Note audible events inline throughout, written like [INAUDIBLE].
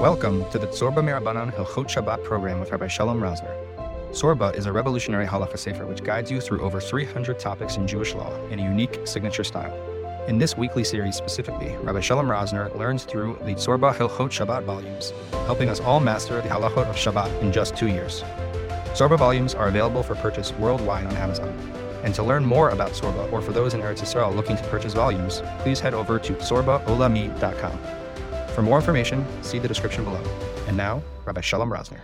Welcome to the Tzurba M'Rabanan Hilchot Shabbat program with Rabbi Shalom Rosner. Tzurba is a revolutionary halacha sefer which guides you through over 300 topics in Jewish law in a unique signature style. In this weekly series specifically, Rabbi Shalom Rosner learns through the Tzurba Hilchot Shabbat volumes, helping us all master the halachot of Shabbat in just two years. Tzurba volumes are available for purchase worldwide on Amazon. And to learn more about Tzurba, or for those in Eretz Yisrael looking to purchase volumes, please head over to tzurbaolami.com. For more information, see the description below. And now, Rabbi Shalom Rosner.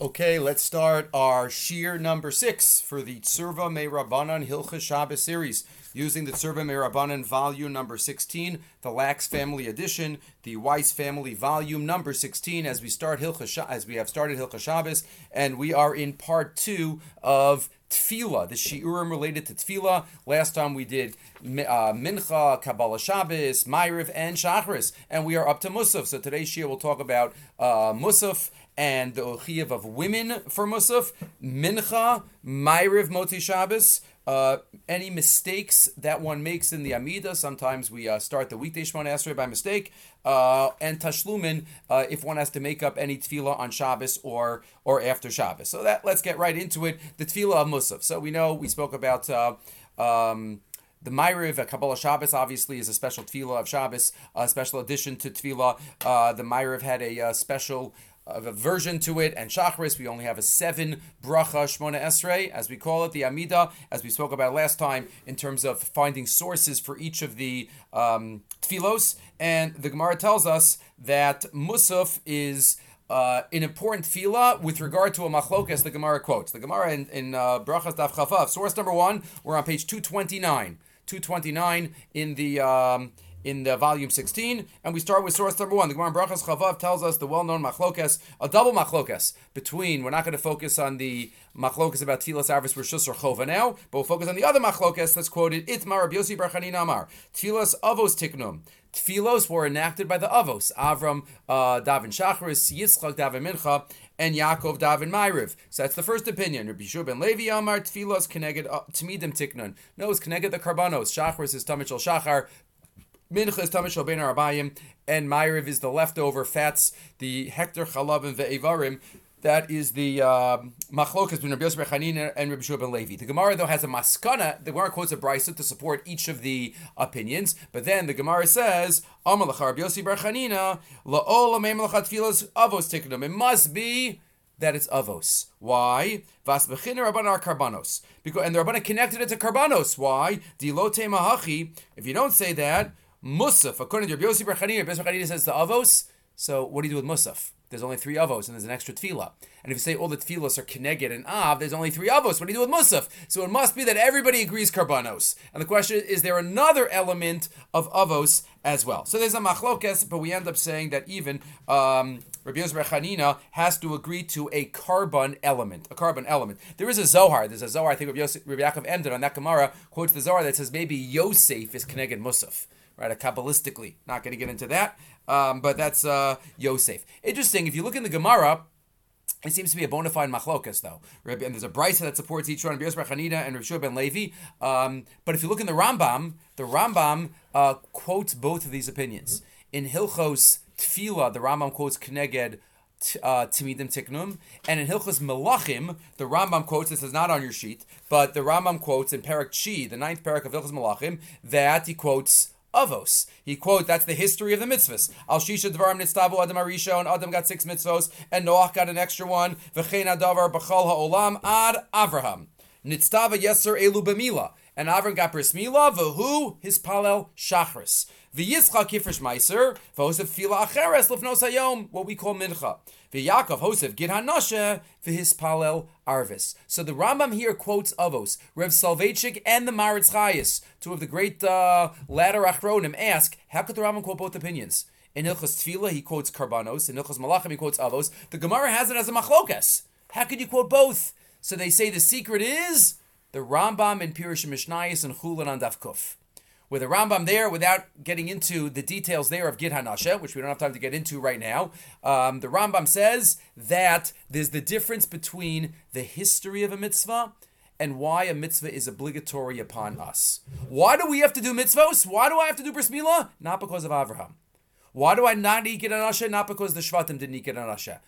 Okay, let's start our Shir number six for the Tzurba M'Rabanan Hilcha Shabbos series, using the Tzurba M'Rabanan volume number 16, the Lax family edition, the Weiss family volume number 16, as we start Hilcha as we have started Hilcha Shabbos, and we are in part two of Tefillah, the Shiurim related to Tefillah. Last time we did uh, Mincha, Kabbalah Shabbos, Ma'ariv, and Shachris, and we are up to Musaf. So today's Shir will talk about uh, Musaf and the Ochiyev of women for Musaf, Mincha, Ma'ariv, Moti Shabbos, uh, any mistakes that one makes in the Amida, sometimes we uh, start the weekday Shemona Esrei by mistake, uh, and Tashlumin uh, if one has to make up any tefillah on Shabbos or or after Shabbos. So that let's get right into it. The tefillah of Musaf. So we know we spoke about. Uh, um, the Ma'ariv, Kabbalah Shabbos, obviously, is a special tefillah of Shabbos, a special addition to tefillah. Uh, the Myriv had a special of a version to it, and Shachris, we only have a seven bracha Shmona Esrei, as we call it, the Amida, as we spoke about last time, in terms of finding sources for each of the um, tfilos. And the Gemara tells us that Musaf is. Uh, an important fila with regard to a machlokas, the Gemara quotes. The Gemara in, in uh, Brachas Daf Chafav, source number one, we're on page 229. 229 in the um, in the volume 16, and we start with source number one. The Gemara Brachas Chavav tells us the well-known machlokas, a double machlokas between. We're not going to focus on the machlokas about Tilas Arvis Rishus or Chova now, but we'll focus on the other machlokas that's quoted. Itmar Rabbi Yossi Barchanin Amar Tilas Avos Tiknum. Tfilos were enacted by the Avos. Avram uh, Davin Shachris, Yitzchak Davin Mincha, and Yaakov Davin Ma'ariv. So that's the first opinion. Rabbi Shua ben Levi Amar Tfilos Keneged uh, Tmidim Tiknun. No, it's Keneged the Karbanos. Shachris is Tamichel Shachar. Mincha is Tamish Ben Arabayim, and Ma'ariv is the leftover fats, the Hector Chalav and Ve'evarim. That is the uh, machlokas between Rabbi Yosef Chanina and Rabbi Shua ben Levi. The Gemara though has a maskana. The Gemara quotes a brisa to support each of the opinions, but then the Gemara says, "Amalach Rabbi Yosef Chanina la'ol filas avos tiknum." It must be that it's avos. Why? Vas are karbanos. Because and the rabbanon connected it to karbanos. Why? Dilote mahachi. If you don't say that. Musaf, according to Rabbi Yossi Barchanina, Rabbi Barchanina says the avos. So what do you do with Musaf? There's only three avos and there's an extra tefillah. And if you say all the tefillos are keneged and av, there's only three avos. What do you do with musaf? So it must be that everybody agrees karbanos. And the question is, is there another element of avos as well? So there's a machlokes, but we end up saying that even um, Rabbi Yosef Chanina has to agree to a carbon element, a carbon element. There is a Zohar. There's a Zohar. I think Rabbi, Yosef, Rabbi Yaakov ended on that Gemara quotes the Zohar that says maybe Yosef is keneged musaf right? A kabbalistically, not going to get into that, um, but that's uh, Yosef. Interesting. If you look in the Gemara. It seems to be a bona fide machlokas, though. And there's a brisa that supports each one, Rabbi and Rabbi ben Levi. Um, but if you look in the Rambam, the Rambam uh, quotes both of these opinions. In Hilchos Tfila, the Rambam quotes Kneged uh, Timidim Tiknum. And in Hilchos Melachim, the Rambam quotes, this is not on your sheet, but the Rambam quotes in Parak Chi, the ninth parak of Hilchos Melachim, that he quotes avos. He quote that's the history of the mitzvahs. Al shisha dvarim nitztavu adam arisha and Adam got six mitzvahs and Noach got an extra one. V'chein adavar b'chol ha'olam ad Avraham. Nitztava yeser elu b'mila. And Avram got bris mila v'hu his palel shachris. V'yitzchak kifresh meiser v'hosef fila acheres lefnos hayom what we call mincha. V'Yakov Hosef Gid Hanashe his Palel Arvis. So the Rambam here quotes Avos. Rav Soloveitchik and the Maritz Chayis, two of the great uh, latter Achronim, ask, how could the Rambam quote both opinions? In Hilchas Tefillah, he quotes Karbanos. In Hilchas Malachim, he quotes Avos. The Gemara has it as a machlokas. How could you quote both? So they say the secret is the Rambam in Pirush Mishnayis and Chulan on Dafkuf with a Rambam there, without getting into the details there of Gid Hanasha, which we don't have time to get into right now, um, the Rambam says that there's the difference between the history of a mitzvah and why a mitzvah is obligatory upon us. Why do we have to do mitzvahs? Why do I have to do bris milah? Not because of Avraham. Why do I not eat it anasha? Not because the Shvatim didn't eat it anasha.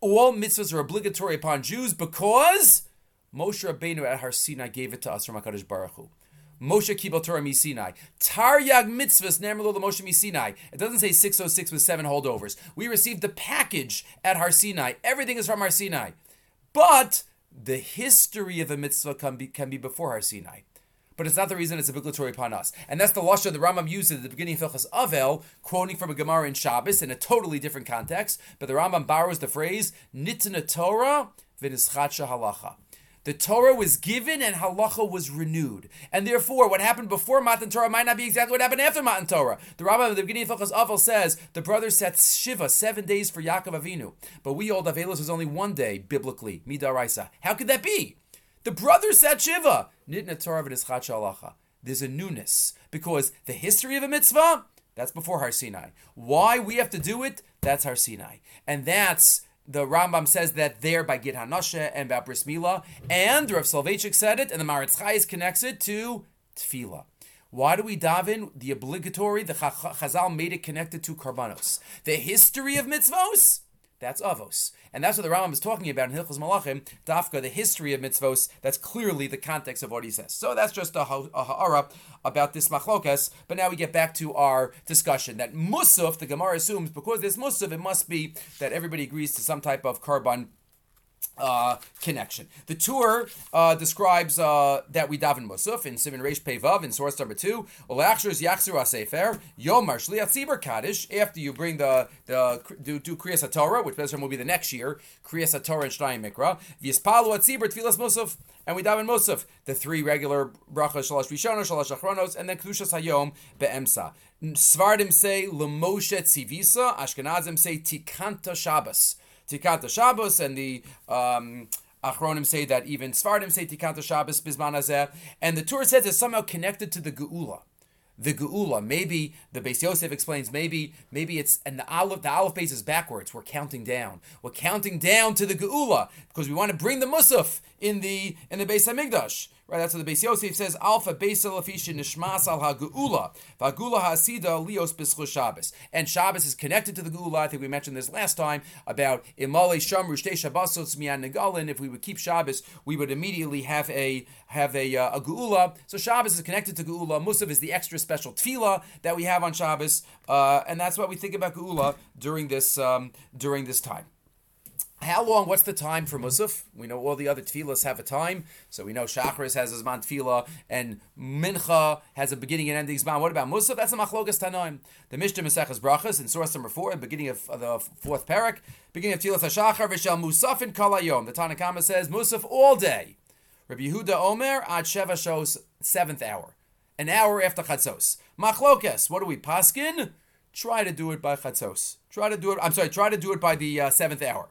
All mitzvahs are obligatory upon Jews because Moshe Rabbeinu at Har Sinai gave it to us from Hakadosh Baruch Hu. Moshe Kibel Torah Misinai. Taryag mitzvahs the Moshe Misinai. It doesn't say 606 with seven holdovers. We received the package at Har Sinai. Everything is from Har Sinai. But the history of a mitzvah can be, can be before Har Sinai. But it's not the reason it's obligatory upon us. And that's the Lashon the Rambam uses at the beginning of Hilchas Avel, quoting from a Gemara in Shabbos in a totally different context. But the Rambam borrows the phrase, Nitna Torah v'nischatsha halacha. The Torah was given and halacha was renewed. And therefore, what happened before Matan Torah might not be exactly what happened after Matan Torah. The Rambam at the beginning of Hilchas Avel says the brothers set Shiva, seven days for Yaakov Avinu. But we hold Avelos was only one day, biblically, Midaraisa. How could that be? The brothers set Shiva. Nitna Torah halacha. There's a newness. Because the history of a mitzvah, that's before Har Sinai. Why we have to do it, that's Har Sinai. And that's the Rambam says that there by Gid Hanashe and by Bris Mila, and Rav Soloveitchik said it, and the Maritz Chayes connects it to Tefillah. Why do we daven? The obligatory, the Chazal made it connected to Karbanos. The history of mitzvos, that's Avos. And that's what the Rambam is talking about in Hilchos Malachim, Dafka, the history of mitzvos. That's clearly the context of what he says. So that's just a, a ha'ara about this machlokas. But now we get back to our discussion that Musaf, the Gemara assumes, because there's Musaf, it must be that everybody agrees to some type of karban uh, connection. The tour uh, describes uh, that we daven musaf in Simon Reish Pevav in source number two. Olachshus Yachzir Asefer Yomar Shliach Tzibur Kaddish. After you bring the the do do Kriyas Torah, which Bezram will be the next year, Kriyas Torah and Shnayim Mikra. V'Yispalu Atzibur Tfilas Musaf. And we daven Musaf, the three regular brachas, shalosh rishonos, shalosh achronos, and then kedushas hayom beemsa. Svardim say lemoshe tzivisa, Ashkenazim say tikanta Shabbos. Tikata Shabbos, and the um, Achronim say that even Svardim say Tikata Shabbos Hazeh, and the Torah says it's somehow connected to the Geula. The Geula, maybe the Beis Yosef explains, maybe maybe it's and the Aleph the Aleph base is backwards. We're counting down. We're counting down to the Geula because we want to bring the Musaf in the in the Beis Hamikdash. Right, that's what the Beis Yosef says. Alpha Beis Elafisha Nishmas Al HaGeula Vagula Hasida Lios Bischus Shabbos. And Shabbos is connected to the Geula. I think we mentioned this last time about Imale Shamru Shtei Shabbosos Mian Negalin. If we would keep Shabbos, we would immediately have a have a, uh, a Geula. So Shabbos is connected to Geula. Musaf is the extra special tefillah that we have on Shabbos, uh, and that's what we think about Geula during this um, during this time. How long? What's the time for Musaf? We know all the other tefillahs have a time, so we know Shachris has a zman tefillah, and Mincha has a beginning and ending zman. What about Musaf? That's a machlokas tanoim. The Mishnah Maseches Brachas in source number four, beginning of, the fourth parak, beginning of Tefillah Hashachar v'shel Musaf in Kalayom. The Tanakama says Musaf all day. Rabbi Yehuda Omer ad Sheva shows seventh hour, an hour after Chatzos. Machlokas. What do we paskin? Try to do it by Chatzos. Try to do it. I'm sorry. Try to do it by the uh, seventh hour.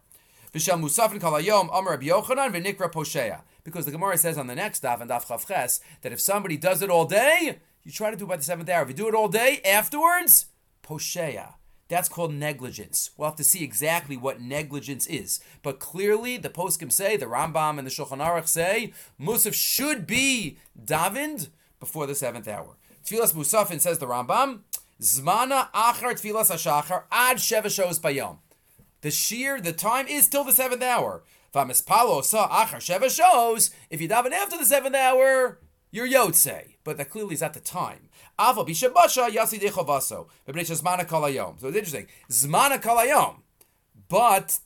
Kalayom amar Yochanan v'nikra. Because the Gemara says on the next daf and daf chavches that if somebody does it all day, you try to do it by the seventh hour. If you do it all day afterwards, poshea. That's called negligence. We'll have to see exactly what negligence is. But clearly, the poskim say, the Rambam and the Shulchan Aruch say, Musaf should be davened before the seventh hour. Tfilas Musafin says the Rambam, Zmana achar tfilas hashachar ad sheva shos bayom. The shear, the time is till the seventh hour. Shows. If you daven after the seventh hour, you're yotze. But that clearly is at the time. So it's interesting. Zmana kalayom. But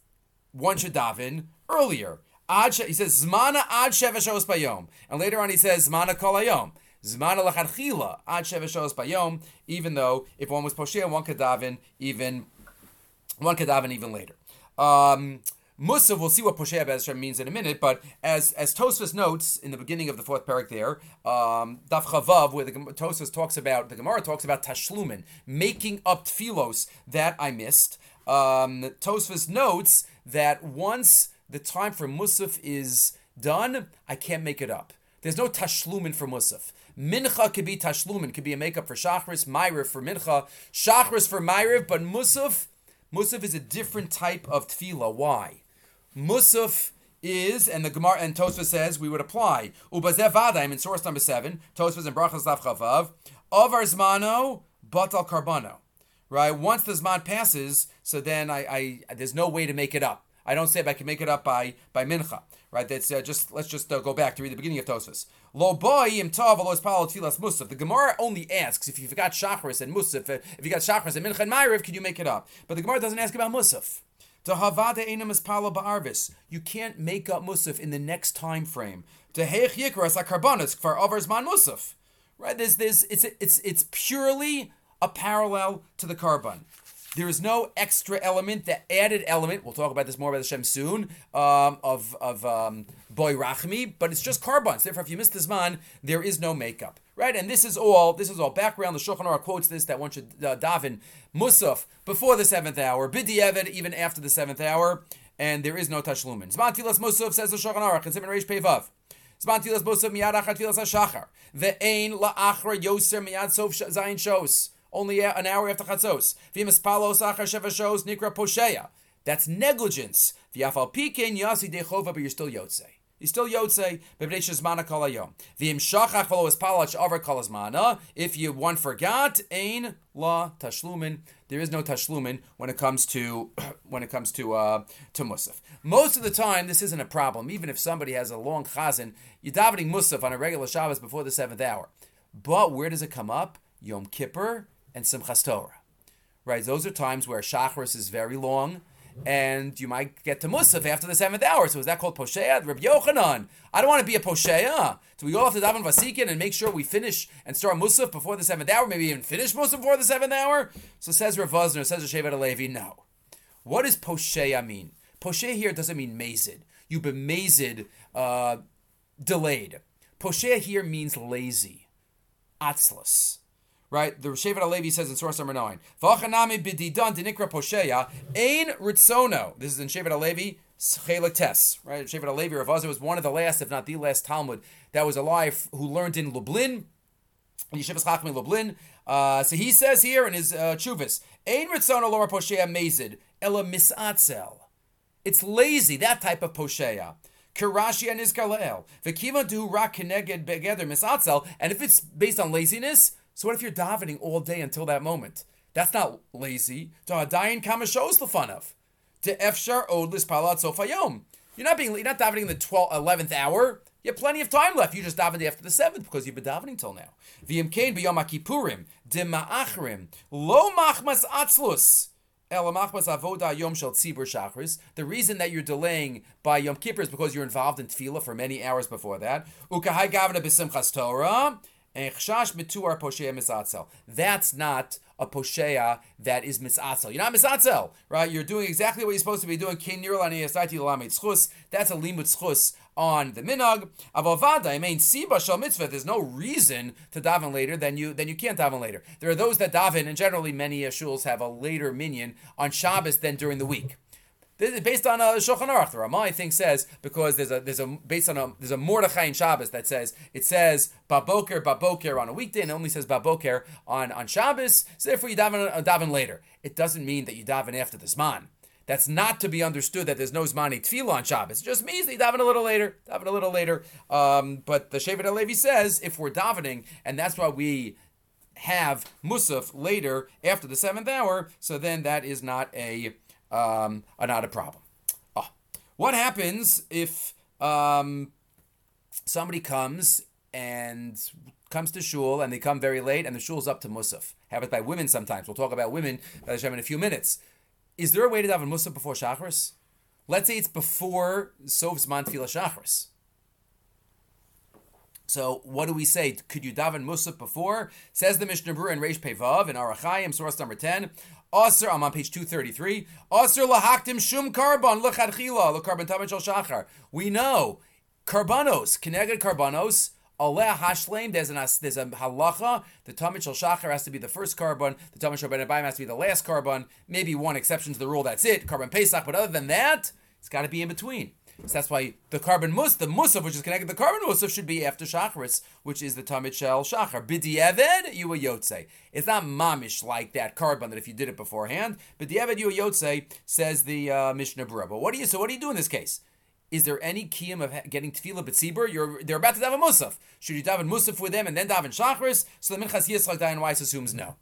one should daven earlier. He says zmana ad sheva shows bayom. And later on he says zmana kalayom. Zmana lachanchila ad sheva shows bayom. Even though if one was poshia, one could daven even one could daven even later. Um, Musav, we'll see what Poshea Bezra means in a minute, but as as Tosfos notes in the beginning of the fourth parak there, um, Daf Chavav, where the Tosfos talks about, the Gemara talks about Tashlumin, making up tfilos that I missed. Um, Tosfos notes that once the time for Musaf is done, I can't make it up. There's no Tashlumin for Musaf. Mincha could be Tashlumin, could be a makeup for Shachris, Myriv for Mincha, Shachris for Myriv, but Musaf, Musaf is a different type of tefillah. Why? Musaf is, and the Gemara and Tosfa says we would apply. Ubazev Adaim in source number seven, Tosfas and Brachas Lav Chavav, Avar Zmano, Batal Karbano. right? Once the Zman passes, so then I, I there's no way to make it up. I don't say if I can make it up by by mincha, right? That's uh, just let's just uh, go back to read the beginning of Tosfos. Lo boyim tov alos palo tfilas musaf. The Gemara only asks if you forgot shachris and musaf, if you got shachris and mincha and ma'ariv, can you make it up? But the Gemara doesn't ask about musaf. To havada enam is palo ba'arvis. You can't make up musaf in the next time frame. To heich yikras akarbanis kfar overs man musaf. Right? There's there's it's it's it's purely a parallel to the carbon. There is no extra element, the added element, we'll talk about this more about the Shem soon, um, of, of um, boy rachmi, but it's just carbons. Therefore, if you miss this man, there is no makeup. Right? And this is all, this is all background. The Shulchan Aruch quotes this, that one should uh, daven musaf before the seventh hour, bidi evid even after the seventh hour, and there is no tashlumin. Zman tilas musaf, says the Shulchan Aruch, in Reish Pevav. Zman tilas musaf miyad achat tilas hashachar. Ve'ein la'achra yoser miyad sof zayin shos only an hour after Chatzos. V'yimas palos achar sheva shows nikra posheya. That's negligence. V'yafal pikein yasi dechova, but you're still yotze. You're still yotze, bebreishes mana kol hayom. V'yim shachach his palach over kol mana. If you one forgot, ain la tashlumin. There is no tashlumin when it comes to [CLEARS THROAT] when it comes to uh, to musaf. Most of the time, this isn't a problem. Even if somebody has a long chazan, you're davening musaf on a regular Shabbos before the seventh hour. But where does it come up? Yom Kippur and Simchas Torah. Right? Those are times where Shacharis is very long, and you might get to Musaf after the seventh hour. So is that called Posheya? Rabbi Yochanan. I don't want to be a Posheya. So we go off to Daven Vasikin and make sure we finish and start Musaf before the seventh hour, maybe even finish Musaf before the seventh hour. So says Rav Vosner, says Shevet HaLevi, no. What does Posheya mean? Posheya here doesn't mean mazed. You've been mazed, uh, delayed. Posheya here means lazy, atzlus right? The Shevet HaLevi says in source number nine, "V'achanami b'didan denikra posheya ein ritzono." This is in Shevet HaLevi Chelik Tes, right? Shevet HaLevi Rav was one of the last, if not the last Talmud that was alive who learned in Lublin, in Yeshivas Chachmi Lublin. Uh, so he says here in his uh, Chuvis, "Ein ritzono lora posheya mezid ela misatzel." It's lazy, that type of posheya. Kirashi and Izkaleel. V'kiva du rak keneged begeder misatzel. And if it's based on laziness, so what if you're davening all day until that moment? That's not lazy. To adayin kama shows. To efshar odlis palat sofayom. You're not being you're not davening in the 12th, 11th hour. You have plenty of time left. You just davened after the seventh because you've been davening till now. Lo. The reason that you're delaying by Yom Kippur is because you're involved in tefillah for many hours before that. That's not a poshea that is misatzel. You're not misatzel, right? You're doing exactly what you're supposed to be doing. That's a limut on the minog. Avavada, I mean, siba mitzvah. There's no reason to daven later than you than you can't daven later. There are those that daven, and generally many shuls have a later minyan on Shabbos than during the week. This is based on a Shulchan Aruch. The Ramah, I think, says because there's a there's a based on a there's a Mordechai in Shabbos that says it says baboker baboker on a weekday and it only says baboker on on Shabbos. So therefore, you daven uh, daven later. It doesn't mean that you daven after the zman. That's not to be understood that there's no zmani tefillah on Shabbos. It just means that you daven a little later, daven a little later. Um, but the Shevet HaLevi says if we're davening, and that's why we have musaf later after the seventh hour, so then that is not a um, are not a problem. Oh. What happens if um, somebody comes and comes to shul and they come very late and the shul's up to musaf? Happens by women sometimes. We'll talk about women in a few minutes. Is there a way to have a musaf before shachris? Let's say it's before Sov's Mantfila Shachris. So what do we say? Could you daven musaf before? Says the Mishnah Berurah in Reish Pevav in Arachayim, source number ten. Aser, I'm on page 233. Aser lahaktim shum shachar. We know karbanos, connected karbanos, aleh hashleim. There's an there's a halacha. The tamid shel shachar has to be the first carbon. The tamid shel ben has to be the last carbon. Maybe one exception to the rule. That's it. Carbon pesach. But other than that, it's got to be in between. So that's why the carbon mus, the musaf, which is connected, the carbon musaf should be after shacharis, which is the tamid shel shachar. B'di'eved, you a yotze. It's not mamish like that carbon that if you did it beforehand. B'di'eved, you a yotze, says the uh, Mishnah Berurah. But what do you, so what do you do in this case? Is there any kiyum of getting tefillah b'tzibur? You're they're about to daven musaf. Should you daven musaf with them and then daven shachris? So the minchas yitzchak Dayan Weiss assumes no.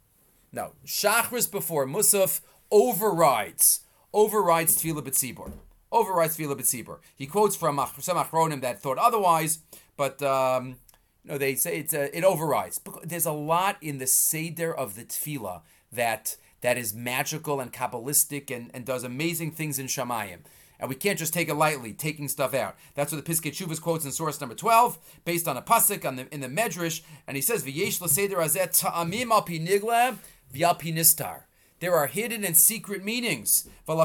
No, Shachris before Musaf overrides overrides Tefillah B'tzibur. Overrides Tefillah B'tzibur. He quotes from some Achronim that thought otherwise, but um, you know they say it's a, it overrides. There's a lot in the seder of the Tefillah that that is magical and kabbalistic and, and does amazing things in Shamayim. And we can't just take it lightly, taking stuff out. That's what the Piskei Teshuvos quotes in source number 12, based on a pasuk on the, in the Medrash. And he says, V'yesh l'seder azet ta'amim al pi nigla v'al nistar. There are hidden and secret meanings. Dafka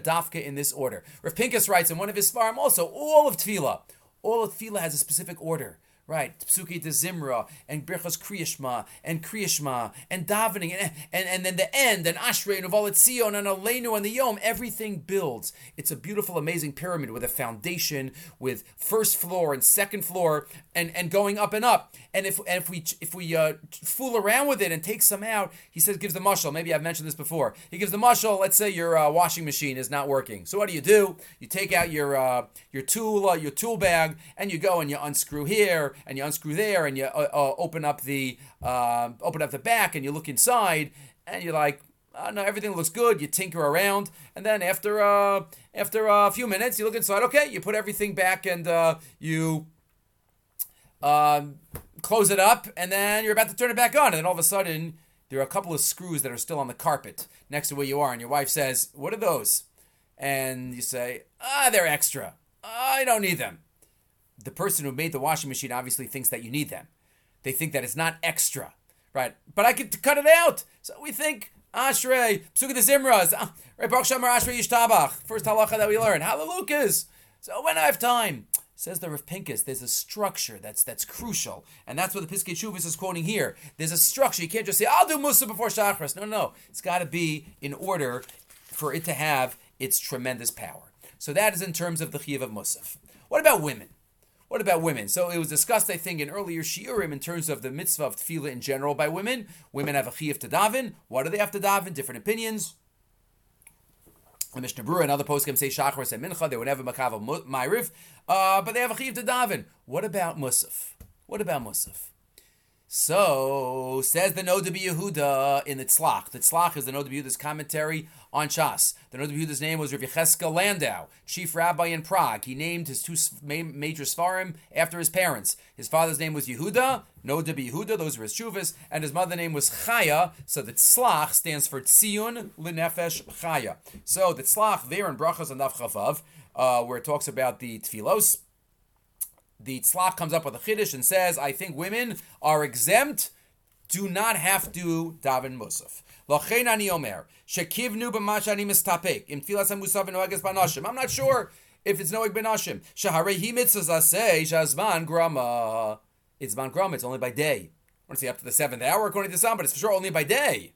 dafka in this order. Rav Pinkus writes in one of his svarim also, all of Tefillah, all of Tefillah has a specific order right? Psuki de Zimra and Birchas Kriyashma and Kriyashma and davening and, and, and then the end and Ashrei and Uvalit Sion and Aleinu and the Yom. Everything builds. It's a beautiful, amazing pyramid with a foundation, with first floor and second floor, and, and going up and up. And if and if we if we uh, fool around with it and take some out, he says gives the mushal. Maybe I've mentioned this before. He gives the mushal. Let's say your uh, washing machine is not working. So what do you do? You take out your uh, your tool uh, your tool bag and you go and you unscrew here and you unscrew there, and you uh, uh, open up the uh, open up the back, and you look inside, and you're like, oh, no, everything looks good. You tinker around, and then after uh, after a few minutes, you look inside. Okay, you put everything back, and uh, you um, close it up, and then you're about to turn it back on, and then all of a sudden, there are a couple of screws that are still on the carpet next to where you are, and your wife says, "What are those?" And you say, "Ah, they're extra. I don't need them." The person who made the washing machine obviously thinks that you need them. They think that it's not extra, right? But I could cut it out. So we think Ashrei, Psukkah the Zimras, ah, right? Baruch Shamar Ashrei Yishtabach. First halacha that we learn. Hallelujah. So when I have time, says the Rav Pinkus, there's a structure that's that's crucial, and that's what the Piskei Teshuvos is quoting here. There's a structure. You can't just say I'll do Musa before Shachris. No, no, no. It's got to be in order for it to have its tremendous power. So that is in terms of the Chiv of Musaf. What about women? What about women? So it was discussed, I think, in earlier shiurim in terms of the mitzvah of tefillah in general by women. Women have a chiyuv to daven. What do they have to daven? Different opinions. The Mishnah Berurah and other poskim say shachar and mincha. They would never makav ma'ariv, uh, but they have a chiyuv to daven. What about musaf? What about musaf? So says the Noda Yehuda in the Tzlach. The Tzlach is the Noda Yehuda's commentary on Shas. The Noda Yehuda's name was Rav Landau, chief rabbi in Prague. He named his two major svarim after his parents. His father's name was Yehuda, Noda Yehuda, those were his chuvas, and his mother's name was Chaya. So the Tzlach stands for Tzion Linefesh Chaya. So the Tzlach there in Brachas and Chavav, uh, where it talks about the Tfilos the tzlach comes up with a chiddush and says, I think women are exempt, do not have to daven musaf. Im not sure if it's say shazman grama. It's man grama, it's only by day. I want to say up to the seventh hour according to some, but it's for sure only by day.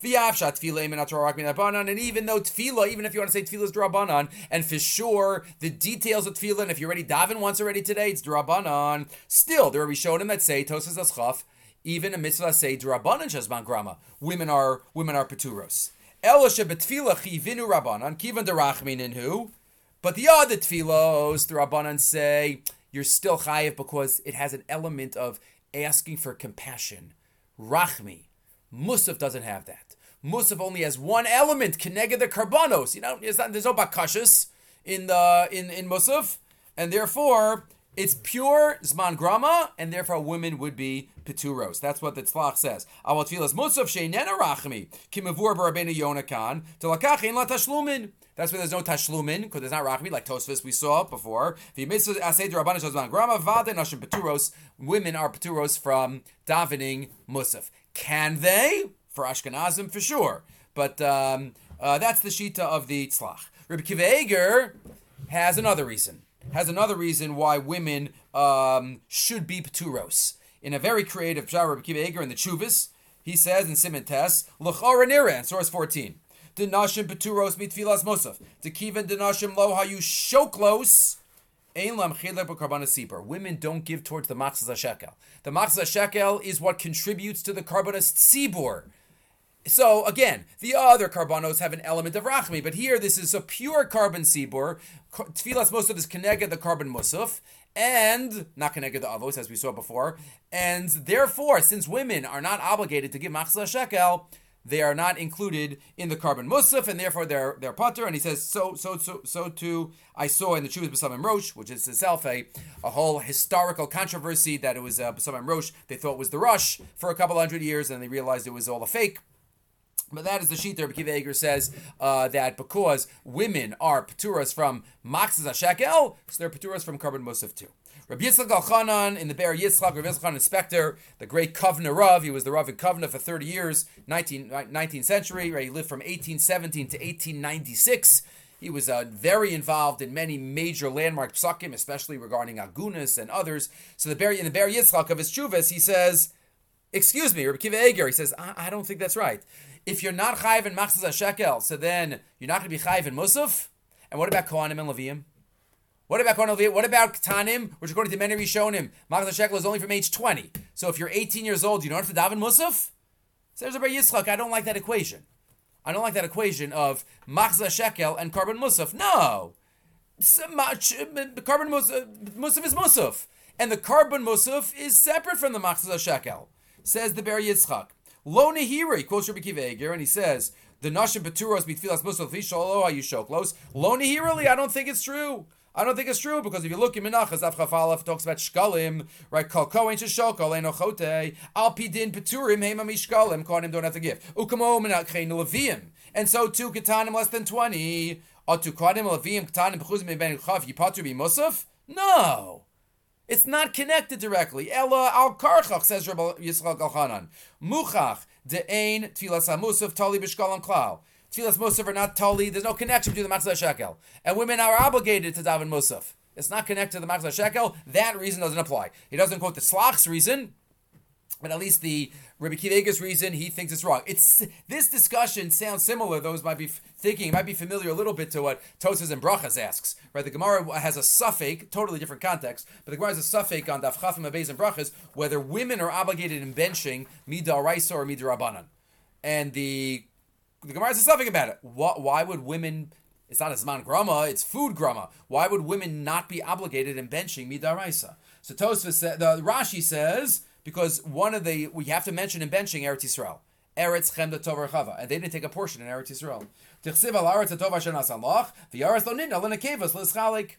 And even though tefillah, even if you want to say tefillah is drabanan, and for sure the details of tefillah, and if you're already daven once already today, it's drabanan. Still, there are Rishonim that say tosas aschaf, even a mitzvah say drabanan shazman grama. Women are women are peturos. Eloshe betfila chivinu rabbanan kivan derachmin who. But the other tefillos, the rabbanan say you're still chayiv because it has an element of asking for compassion, rachmi. Musaf doesn't have that. Musaf only has one element, kenega the karbanos. You know, not, there's no bakashas in the in in Musaf, and therefore it's pure zman grama, and therefore women would be peturos. That's what the tzlach says. Awal tfilas musaf sheinena rachmi kimavur barabenu yonakan telakachin la tashlumin. That's why there's no tashlumin because there's not rachmi like Tosfos we saw before. Women are peturos from davening musaf. Can they? For Ashkenazim, for sure. But um, uh, that's the shita of the tzlach. Rabbi Kiva Eger has another reason. Has another reason why women um, should be peturos. In a very creative pshar, Rabbi Kiva Eger in the Chuvis, he says in Simon Tes, L'chora nira, in source 14. Dinashim peturos mitfilas mosaf. Tekivan dinashim lo hayu shoklos Women don't give towards the machzah shekel. The machzah shekel is what contributes to the karbonos tzibur. So again, the other carbonos have an element of rachmi, but here this is a pure carbon sibur. Tfilas most of this kenega the carbon musaf, and not connected to avos as we saw before, and therefore, since women are not obligated to give machzah shekel, they are not included in the carbon musaf, and therefore they're they're putter. And he says so so so so too. I saw in the Chuvas B'Samim Rosh, which is itself a, a whole historical controversy that it was uh, B'Samim Rosh. They thought was the Rosh for a couple hundred years, and they realized it was all a fake. But that is the sheet there. Kiva Eger says uh, that because women are paturas from Maxas Shekel, so they're paturas from korban musaf too. Rabbi Yitzchak Al in the Be'er Yitzchak, Rabbi Yitzchak Inspector, the great Kovna Rav. He was the Rav in Kovna for 30 years, 19, 19th century. Right? He lived from 1817 to 1896. He was uh, very involved in many major landmark psakim, especially regarding Agunas and others. So the Be'er, in the Be'er Yitzchak of his Chuvas, he says, excuse me, Rabbi Kiva Eger, he says, I, I don't think that's right. If you're not chayiv in machzas shekel, so then you're not going to be chayiv in musaf. And what about Kohanim and Levium? What about Kohen What about Ktanim, which according to many Rishonim, Machzah Shekel is only from age 20. So if you're 18 years old, you don't have to daven Musaf? Says Rabbi Yitzchak, I don't like that equation. I don't like that equation of Machzah Shekel and korban Musaf. No. Korban uh, Musaf, uh, Musaf is Musaf. And the korban Musaf is separate from the Machzah Shekel. Says the Be'er Yitzchak. Lo Nehiri, quotes Rabbi Kiva Eger, and he says, the Nashim Peturos Bitfilas Musaf Vishalo Ayushoklos. Lo Nehiri, I don't think it's true. I don't think it's true because if you look in Menachas Avchafalaf talks about shkalim, right? Kol kohen sheshokol enochote al pidin peturim hema mishkalim. Kohanim don't have to give. Ukamo menachchein leviim, and so too ketanim less than twenty. Atu kohanim leviim ketanim bechuzim ben chav yipatu be musaf. No. It's not connected directly. Ella al karchach says Rabbi Yisrael Galchanan. Muchach de ein tfilas hamusaf tali b'shkalam klal. Tfilas Musaf are not tali. There's no connection between the Matzah Shekel. And women are obligated to daven Musaf. It's not connected to the Matzah Shekel. That reason doesn't apply. He doesn't quote the Tzlach's reason, but at least the Rabbi Kivega's reason, he thinks it's wrong. It's this discussion sounds similar. Those might be thinking, might be familiar a little bit to what Tosas and Brachas asks. Right, the Gemara has a suffix, totally different context, but the Gemara has a suffix on Daf Chafim and Brachas, whether women are obligated in benching Midah Raisa or Midah Rabbanan. And the the Gemara says something about it. What, why would women? It's not a zman grama; it's food grama. Why would women not be obligated in benching midaraisa? So Tosfos the Rashi says because one of the we have to mention in benching Eretz Yisrael. Eretz Chemda Tov Chava, and they didn't take a portion in Eretz Yisrael. Tichsiv al Eretz Tov Asher Nasalach, the Eretz Lo Nidna Lischalik.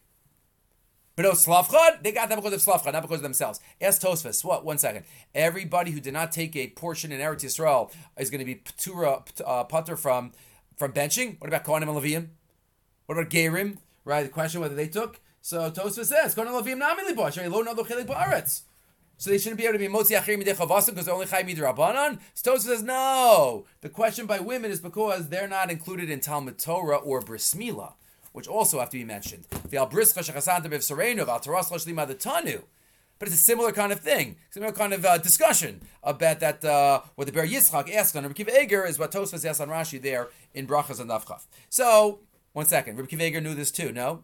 But no Slavchad, they got that because of Slavchad, not because of themselves. Ask Tosfos. What? One second. Everybody who did not take a portion in Eretz Yisrael is going to be patura, uh, putter from from benching. What about Kohanim and Levium? What about Gerim? Right. The question whether they took. So Tosfos says Kohanim Levium namili bosh. Lo no chelik ba'aretz. So they shouldn't be able to be motzi achir midei because they're only chay midei rabbanon. So Tosfos says no. The question by women is because they're not included in Talmud Torah or Bris Milah which also have to be mentioned. The But it's a similar kind of thing, similar kind of uh, discussion about that. Uh, what the Be'er Yitzchak asked on Rabbi Eger is what Tosfos asked on Rashi there in Brachas and Nafchaf. So, one second, Rabbi Eger knew this too. No,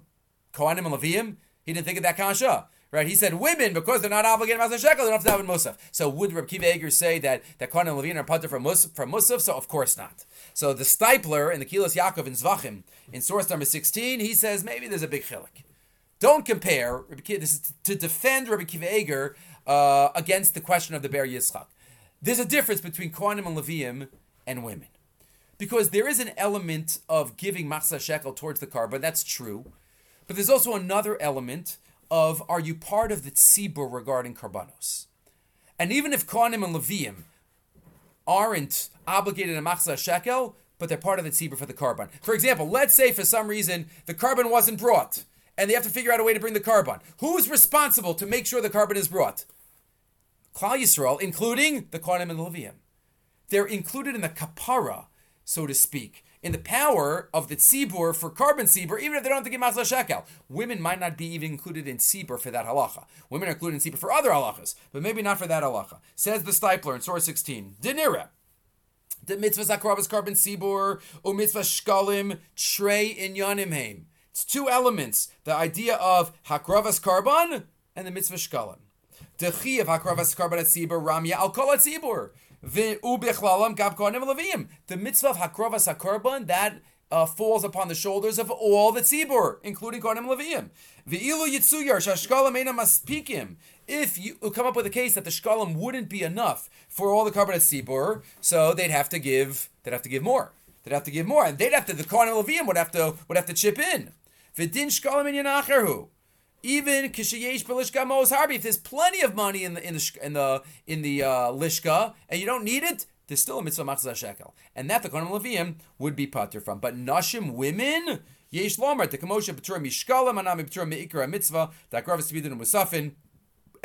Kohanim and he didn't think of that kasha. Right? He said women, because they're not obligated to shekel, they don't have to have musaf. So would Rabbi Kiva Eger say that, that Kohen and Levine are putter from musaf, from musaf? So of course not. So the Steipler in the Kehilos Yaakov in Zvachim, in source number 16, he says maybe there's a big chilik. Don't compare, this is to defend Rabbi Kiva Eger uh, against the question of the Be'er Yitzchak. There's a difference between Kohanim and Leviim and women. Because there is an element of giving Machsa Shekel towards the car, but that's true. But there's also another element of are you part of the tzibur regarding karbanos? And even if Kohanim and Leviim aren't obligated to machzah shekel, but they're part of the tzibur for the korban. For example, let's say for some reason the korban wasn't brought, and they have to figure out a way to bring the korban. Who's responsible to make sure the korban is brought? Klal Yisrael, including the Kohanim and the Leviim. They're included in the kapara, so to speak in the power of the tzibur for carbon tzibur, even if they don't have to give masla shekel. Women might not be even included in tzibur for that halacha. Women are included in tzibur for other halachas, but maybe not for that halacha. Says the Steipler in Surah 16. Dinira. The mitzvah zakrabas carbon tzibur, o mitzvah shkalim, trey in yanimheim. It's two elements. The idea of hakravas carbon and the mitzvah shkalim. The chi of hakravas korban tzibur, ramya al kol tzibur. The mitzvah of Hakrovas HaKorban, that uh, falls upon the shoulders of all the tzibur, including Kohanim Leviim. Ve'ilu yitzuyar shashkalam maspikim. If you come up with a case that the shkalim wouldn't be enough for all the carbon tzibur, so they'd have to give they'd have to give more. They'd have to give more, and they'd have to the Kohanim Leviim would have to would have to chip in. V'din shkalim in. Even kishayesh belishka mos harbi. If there's plenty of money in the in the in the in the uh, lishka and you don't need it, there's still a mitzvah matzah shekel, and that the kohen leviim would be pater from. But nashim women. Yesh lomer the kamosha b'tura mishkalam anami b'tura meikra mitzvah that gravis tibidin musafin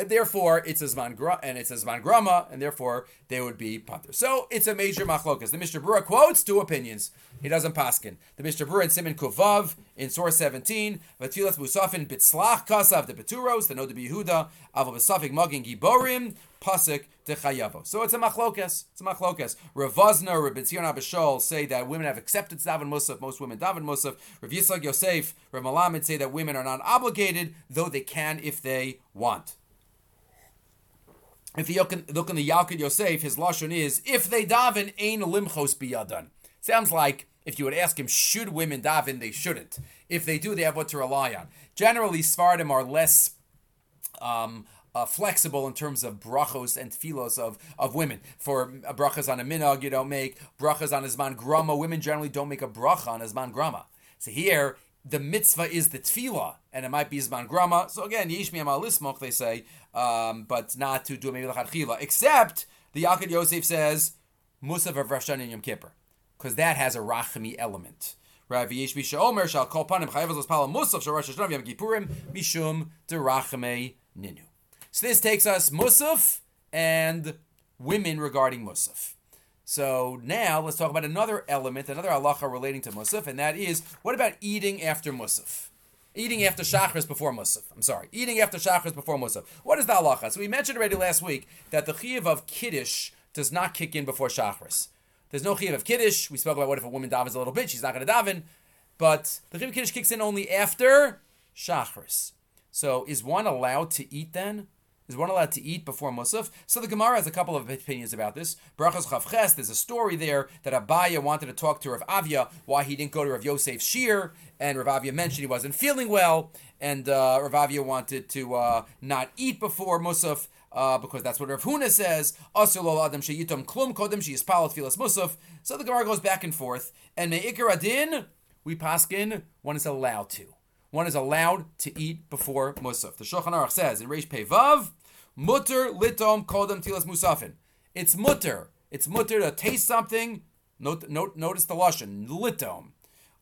and therefore it's a zman gra- and it's a zman grama, and therefore they would be pater. So it's a major machlokas. The Mishnah Berurah quotes two opinions. He doesn't paskin. The Mishnah Berurah in Simon Kuvav in source 17, Vatilas Musafin Bitzlach Kasav the Beturos, the Nod Yehuda, Aval Magin Giborim, Pasik Techayavo. So it's a machlokas. It's a machlokas. Ravazna, Rabbi Tzion Abishol say that women have accepted Davin Musaf. Most women Davin Musaf. Rav Yitzchak Yosef, Rav Melamed say that women are not obligated, though they can if they want. If you look in the Yalkut Yosef, his lashon is if they daven ein limchos biyadan. Sounds like if you would ask him, should women daven? They shouldn't. If they do, they have what to rely on. Generally, Svardim are less um, uh, flexible in terms of brachos and filos of, of women. For uh, brachas on a minog, you don't make brachas on a zman grama. Women generally don't make a bracha on a zman grama. So here, the mitzvah is the tefillah, and it might be zman grama. So again, yishmi amal lismoch, they say, um, but not to do maybe l'chadchila. Except the Yalkut Yosef says Musaf of Rosh and Yom Kippur, because that has a rachmi element. Right? V'yesh misha omer shal kol panim chayav los pala Musaf shal Rosh Hashanah Yom Kippurim mishum derachme ninu. So this takes us Musaf and women regarding Musaf. So now let's talk about another element, another halacha relating to Musaf, and that is what about eating after Musaf? Eating after Shachris before Musaf. I'm sorry. Eating after Shachris before Musaf. What is the halacha? So we mentioned already last week that the chiyuv of Kiddush does not kick in before Shachris. There's no chiyuv of Kiddush. We spoke about what if a woman davens a little bit, she's not going to daven. But the chiyuv of Kiddush kicks in only after Shachris. So is one allowed to eat then? Is one allowed to eat before Musaf? So the Gemara has a couple of opinions about this. Brachas Chavches, there's a story there that Abaya wanted to talk to Rav Avia why he didn't go to Rav Yosef's shir, and Rav Avia mentioned he wasn't feeling well, and uh, Rav Avia wanted to uh, not eat before Musaf. Uh, because that's what Rav Huna says. Klum kodem musaf. So the Gemara goes back and forth, and me'ikar adin we paskin one is allowed to. One is allowed to eat before musaf. The Shulchan Aruch says in Reish Pei Vav Mutter litom kodem tilas musafin. It's mutter. It's mutter to taste something. Note, note, notice the lashon litom.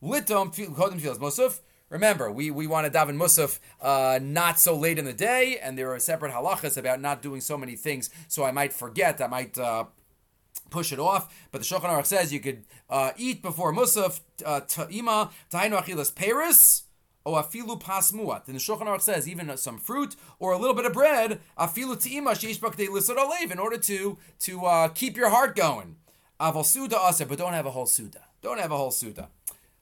Litom kodem tilas musaf. Remember, we, we want to daven musaf uh, not so late in the day, and there are separate halachas about not doing so many things. So I might forget. I might uh, push it off. But the Shulchan Aruch says you could uh, eat before musaf uh, ta'ima ta'inu achilas peris O afilu pasmuat. And the Shulchan Aruch says even some fruit or a little bit of bread, afilu te'ima sheish bakdei in order to to uh, keep your heart going. Aval suda asa, but don't have a whole suda. Don't have a whole suda.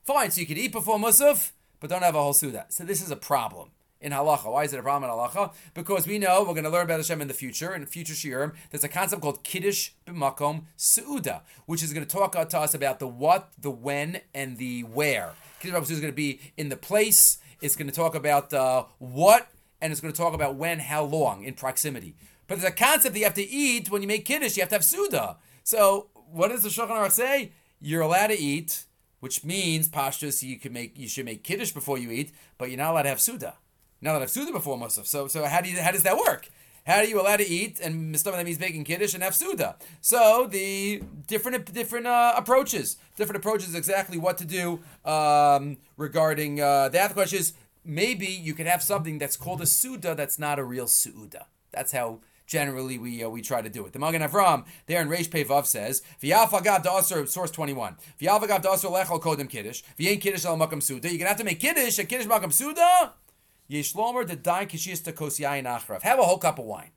Fine, so you could eat before musaf, but don't have a whole suda. So this is a problem in halacha. Why is it a problem in halacha? Because we know we're going to learn about Hashem in the future, in future shiurim. There's a concept called kiddush b'makom suuda, which is going to talk to us about the what, the when, and the where. Kiddush is going to be in the place. It's going to talk about uh, what, and it's going to talk about when, how long, in proximity. But there's a concept that you have to eat when you make kiddush. You have to have suda. So what does the Shulchan Aruch say? You're allowed to eat, which means pashtus you can make you should make kiddush before you eat, but you're not allowed to have suda. You're not allowed to have suda before musaf. So so how do you how does that work? How are you allowed to eat? And Mr. that means making kiddush and have suda. So the different different uh, approaches, different approaches, exactly what to do um, regarding uh, that. The question is maybe you could have something that's called a suda that's not a real suda. That's how generally we uh, we try to do it. The Magen Avram there in Reish Pevav says, "V'yafagav da'aser." Source twenty one. V'yafagav da'aser lechol kodem kiddush. V'yein kiddush al makam suda. You're gonna have to make kiddush and kiddush makam suda. Yeshlomer the dai kishis to kos yain achrav. Have a whole cup of wine.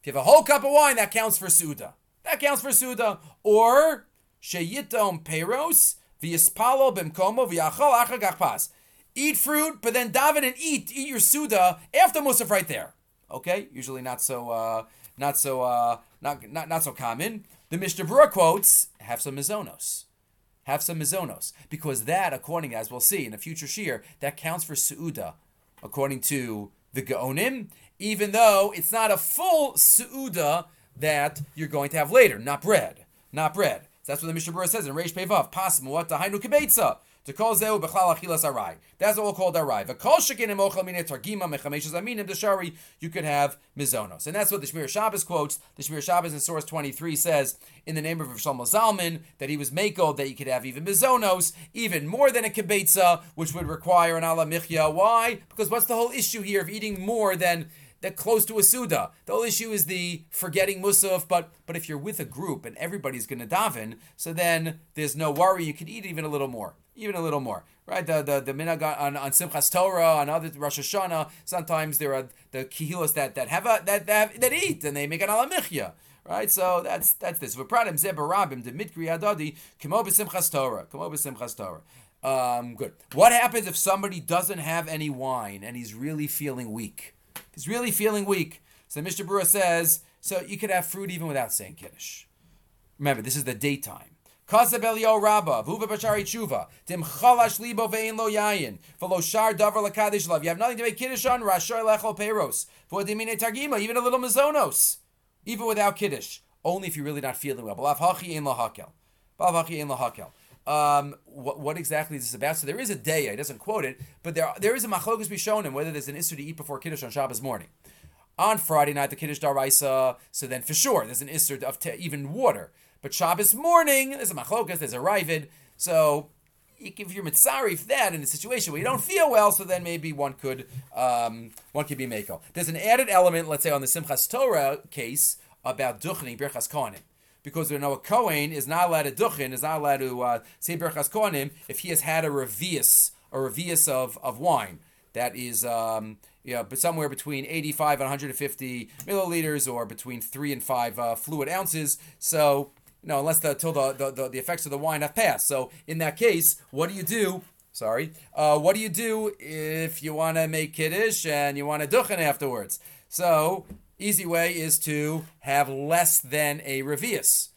If you have a whole cup of wine, that counts for suda. That counts for suda. Or sheyitom peros v'yispalo b'mkomo v'yachol achagachpas. Eat fruit, but then daven and eat. Eat your suda after musaf right there. Okay, usually not so uh, not so uh, not, not not so common. The Mishnah Berurah quotes have some mizonos have some mizonos because that, according as we'll see in a future shear, that counts for suuda, according to the Gaonim, even though it's not a full suuda that you're going to have later, not bread, not bread. That's what the Mishnah Berurah says in Reish Pevav. The Hainu Kibetza. To call zeu b'chlal achilas arai. That's what we'll call arai. V'kol shekin emochel mine targima mechameshes aminim deshari. You could have mizonos, and that's what the Shmir Shabbos quotes. The Shmir Shabbos in source twenty three says in the name of Shlomo Zalman that he was mako that you could have even mizonos, even more than a kibetza, which would require an ala michya. Why? Because what's the whole issue here of eating more than that close to a suda. The whole issue is the forgetting musaf, but but if you're with a group and everybody's going to daven, so then there's no worry. You can eat even a little more even a little more, right? The the the minhag on, on Simchas Torah, on other Rosh Hashanah, sometimes there are the kihilos that that have a, that that, that eat and they make an alamichya. Right, so that's that's this. V'pradim zebarabim demidkri adadi kamo b'simchas Torah, kamo b'simchas Torah. Um, good. What happens if somebody doesn't have any wine and he's really feeling weak? He's really feeling weak. So Mishnah Berurah says, so you could have fruit even without saying kiddush. Remember, this is the daytime. Kasab Elio Rabba, Vuva Bashari Tshuva, Tim Chalash Libo Vein Lo Yayin, Velo Shar Davar Lakadish Love. You have nothing to make Kiddush on, Rashoy Lechol Peros, For Dimine Targima, even a little Mizonos, even without Kiddush. Only if you're really not feeling well. Balav Hachi Ein Lo Hakel. Balav Hachi Ein Lo Hakel. Um, what, what, exactly is this about? So there is a day, he doesn't quote it, but there there is a machlokas bishonim whether there's an issue to eat before kiddush on Shabbos morning. On Friday night, the kiddush daraisa, so then for sure there's an issue of te, even water. But Shabbos morning, there's a machlokas, there's a rivid. So if you're mitzarif that in a situation where you don't feel well, so then maybe one could um, one could be mako. There's an added element, let's say on the Simchas Torah case about duchning birchas kohanim. Because we know a Kohen is not allowed to duchen, is not allowed to uh, say birchas kohanim if he has had a revius, a revius of, of wine that is um, you know, but somewhere between 85 and 150 milliliters, or between three and five uh, fluid ounces. So no, unless the till the, the, the, the, effects of the wine have passed. So in that case, what do you do? Sorry, uh, what do you do if you want to make kiddush and you want to duchen afterwards? So easy way is to have less than a revius.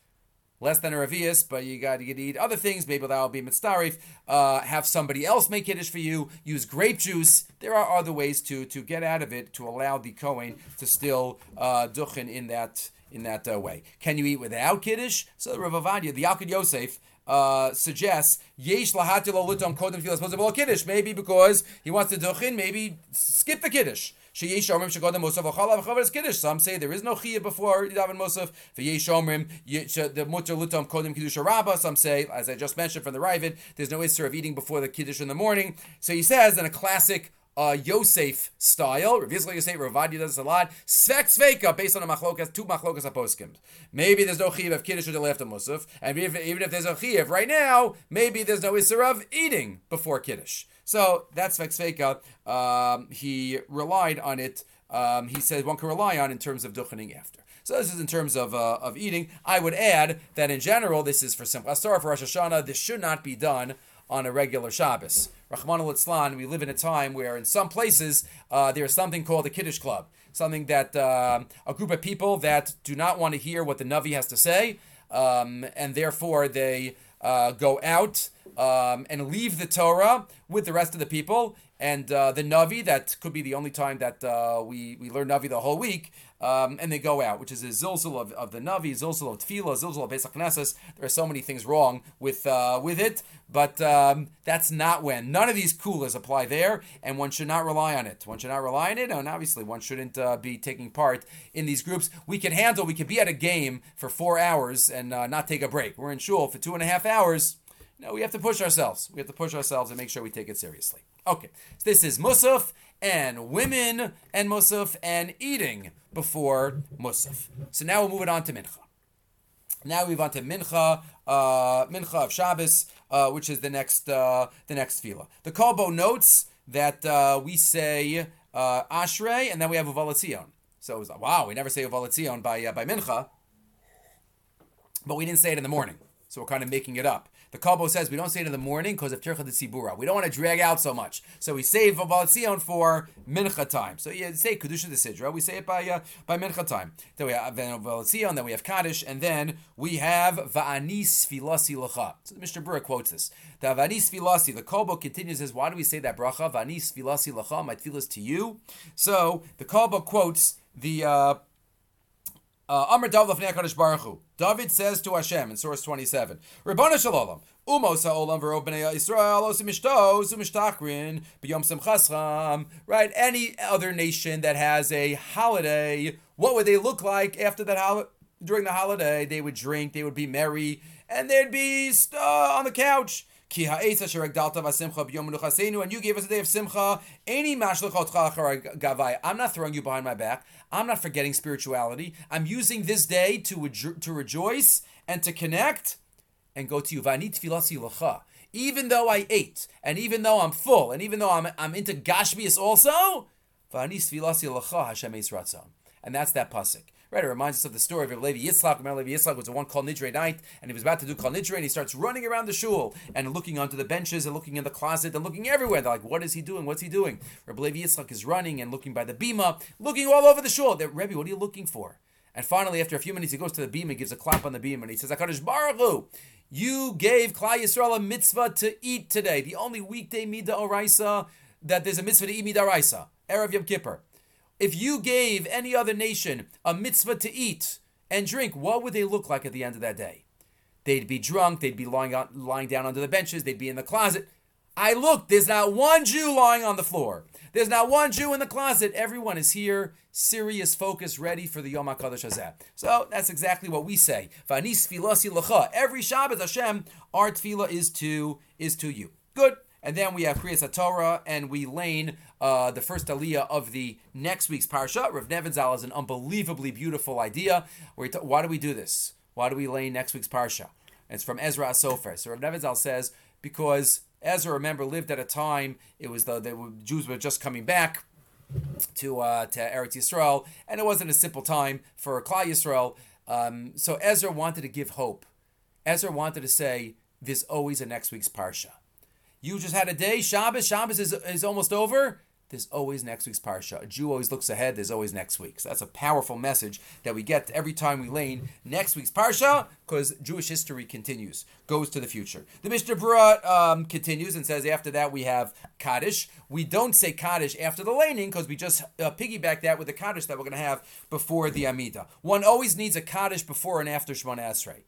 Less than a revius, but you got to eat other things. Maybe that will be mitzdarif. Uh, have somebody else make kiddush for you. Use grape juice. There are other ways to to get out of it to allow the kohen to still uh, duchen in that in that uh, way. Can you eat without kiddush? So Rav Ovadia, the Yalkut Yosef, uh, suggests yesh lahati lo lutam kodem tefillas kiddush. Maybe because he wants to duchin, maybe skip the kiddush. Sheyesh omrim shegodem musaf achalav chavar kiddush. Some say there is no chiyah before daven musaf. V'yesh the mutter lutam kiddush rabba. Some say, as I just mentioned from the Ravid, there's no isser of eating before the kiddush in the morning. So he says in a classic uh, Yosef style. Rav Yosef, Ravadi does this a lot. Svek Sveka, based on a machlokas, two machlokas aposkim. Maybe there's no chiv of kiddush until after musaf, and even if there's a chiv right now, maybe there's no isser of eating before kiddush. So that's Svek Sveka. Um, he relied on it. Um, he said one can rely on in terms of duchening after. So this is in terms of uh, of eating. I would add that in general, this is for Simchas Torah, for Rosh Hashanah. This should not be done on a regular Shabbos. Rahman al we live in a time where in some places uh, there's something called the Kiddush Club, something that uh, a group of people that do not want to hear what the Navi has to say, um, and therefore they uh, go out um, and leave the Torah with the rest of the people. And uh, the Navi, that could be the only time that uh, we, we learn Navi the whole week, um, and they go out, which is a zilzul of, of the Navi, zilzul of Tefillah, zilzul of Pesach. There are so many things wrong with uh, with it, but um, that's not when. None of these coolers apply there, and one should not rely on it. One should not rely on it, and obviously one shouldn't uh, be taking part in these groups. We can handle, we can be at a game for four hours and uh, not take a break. We're in shul for two and a half hours. No, we have to push ourselves. We have to push ourselves and make sure we take it seriously. Okay, so this is Musaf and women and Musaf and eating before Musaf. So now we'll move it on to Mincha. Now we move on to Mincha, uh, Mincha of Shabbos, uh, which is the next uh, the next fila. The Kolbo notes that uh, we say uh, Ashrei and then we have Uvalatzion. So it was like, wow, we never say Uvalatzion by uh, by Mincha, but we didn't say it in the morning. So we're kind of making it up. The Kalbo says we don't say it in the morning because of Tircha de Sibura. We don't want to drag out so much. So we save Valatzion for Mincha time. So you say Kedusha de Sidra. We say it by uh, by Mincha time. Then we have Valatzion, then we have Kaddish, and then we have Va'anis Filasi Lacha. So Mishnah Berurah quotes this. The Va'anis Filasi, the Kalbo continues, says, why do we say that bracha? Va'anis Filasi Lacha, my tefillah to you. So the Kalbo quotes the uh, uh, Amr David Baruch Hu. David says to Hashem in source 27, Rabbana Shalom, Umos ha'olam. Right? Any other nation that has a holiday, what would they look like after that holiday? During the holiday, they would drink, they would be merry, and they'd be uh, on the couch. Ki ha'esa sheregdalta v'simcha b'yom menuchasenu, and you gave us a day of simcha. Any mashlechotcha gavai. I'm not throwing you behind my back. I'm not forgetting spirituality. I'm using this day to to rejoice and to connect and go to you. V'ani tfilasi l'cha. Even though I ate, and even though I'm full, and even though I'm, I'm into gashmias also, v'ani tfilasi l'cha Hashem ratzon. And that's that pasuk. Right, it reminds us of the story of Levi Yitzchak. Remember, Levi Yitzchak was the one called Nidre night, and he was about to do Kol Nidre, and he starts running around the shul and looking onto the benches and looking in the closet and looking everywhere. They're like, what is he doing? What's he doing? Rabbi Levi Yitzchak is running and looking by the bima, looking all over the shul. That Rebbe, what are you looking for? And finally, after a few minutes, he goes to the beam and gives a clap on the beam, and he says, "Hakadosh Baruch Hu, you gave Klal Yisrael a mitzvah to eat today. The only weekday midah oraisa that there's a mitzvah to eat midah oraisa, erev Yom Kippur. If you gave any other nation a mitzvah to eat and drink, what would they look like at the end of that day? They'd be drunk, they'd be lying, lying down under the benches, they'd be in the closet. I look, there's not one Jew lying on the floor. There's not one Jew in the closet. Everyone is here, serious, focused, ready for the Yom HaKadosh Hazeh. So that's exactly what we say. Every Shabbat Hashem, our tefillah is to is to you. Good. And then we have Kriyas Torah, and we lane uh, the first aliyah of the next week's parsha. Rav Nebenzahl is an unbelievably beautiful idea. T- why do we do this? Why do we lay next week's parsha? It's from Ezra Asofer. So Rav Nebenzahl says because Ezra, remember, lived at a time it was the, the Jews were just coming back to uh, to Eretz Yisrael, and it wasn't a simple time for Klal Yisrael. Um, so Ezra wanted to give hope. Ezra wanted to say, "There's always a next week's parsha." You just had a day, Shabbos, Shabbos is, is almost over. There's always next week's parsha. A Jew always looks ahead. There's always next week. So that's a powerful message that we get every time we lane next week's parsha, because Jewish history continues, goes to the future. The Mishnah Berurah um, continues and says after that we have Kaddish. We don't say Kaddish after the laning because we just uh, piggyback that with the Kaddish that we're going to have before the Amida. One always needs a Kaddish before and after Shemona Esrei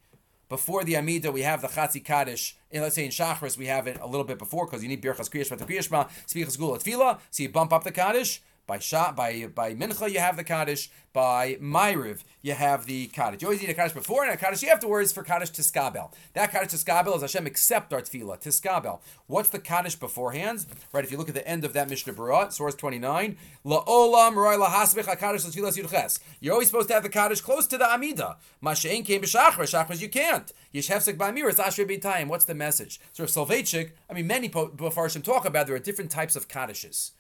before the Amida, we have the Chatzi Kaddish. And let's say in Shachris, we have it a little bit before because you need Birchas Kriyashma to Kriyashma, Spichas Gula Tfila. So you bump up the Kaddish. By Shah, by by Mincha, you have the Kaddish. By Myriv, you have the Kaddish. You always need a Kaddish before and a Kaddish afterwards for Kaddish Tiskabel. That Kaddish Tiskabel is Hashem accept our Tefillah, Tiskabel. What's the Kaddish beforehand? Right, if you look at the end of that Mishnah Berurah, source 29, La'olam Roy Lahasbech HaKaddish L'Tfilas Yudches. You're always supposed to have the Kaddish close to the Amida. Mashain came B'Shachar, Shachar you can't. Yeshefsek Ba'amir, it's Asher B'Tayim. What's the message? So if Soloveitchik, I mean, many B'Farshim talk about there are different types of Kaddishes.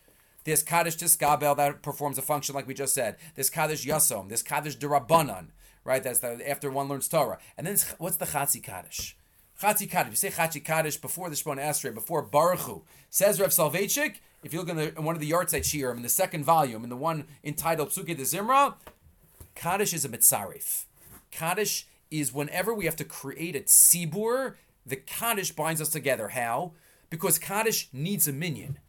There's Kaddish Tiskabel that performs a function like we just said. There's Kaddish Yasom. There's Kaddish Derabanan, right? That's the, after one learns Torah. And then what's the Chatzi Kaddish? Chatzi Kaddish. You say Chatzi Kaddish before the Shemona Esrei, before Baruch. Says Rav Soloveitchik, if you look in, the, in one of the Yartzeit Shiurim, in the second volume, in the one entitled Psuke de Zimra, Kaddish is a mitzarif. Kaddish is whenever we have to create a tzibur, the Kaddish binds us together. How? Because Kaddish needs a minyan.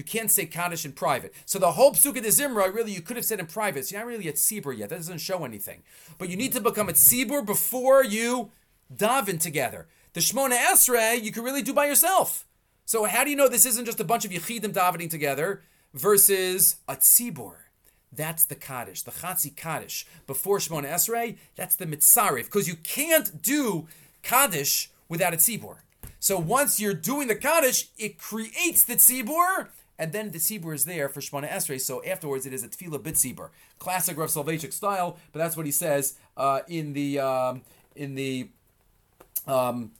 You can't say Kaddish in private. So the whole Psukkah de Zimra, really, you could have said in private. So you're not really at Sibur yet. That doesn't show anything. But you need to become at Sibur before you daven together. The Shmona Esrei, you can really do by yourself. So how do you know this isn't just a bunch of Yechidim davening together versus a Tzibur? That's the Kaddish, the Chatzi Kaddish. Before Shmona Esrei, that's the Mitzarif. Because you can't do Kaddish without a Tzibur. So once you're doing the Kaddish, it creates the Tzibur, and then the tzibur is there for Shemona Esrei. So afterwards, it is a tefillah bit tzibur, classic Rav Soloveitchik style. But that's what he says uh, in the um, in the. Um,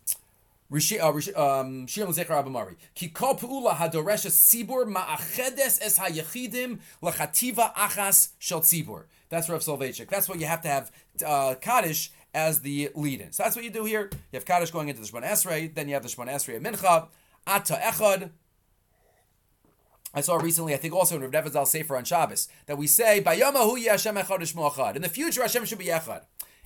Abamari. Ki kol pu'ula hadoresha tzibur ma'achedes es hayechidim lachativa achas shel tzibur. That's Rav Soloveitchik. That's what you have to have uh, Kaddish as the lead-in. So that's what you do here. You have Kaddish going into the Shemon Esrei, then you have the Shemon Esrei of Mincha, Ata Echad. I saw recently, I think also in Rav Nebenzahl Sefer on Shabbos, that we say, Bayama Hu Hashem Echad. In the future, Hashem should be Echad.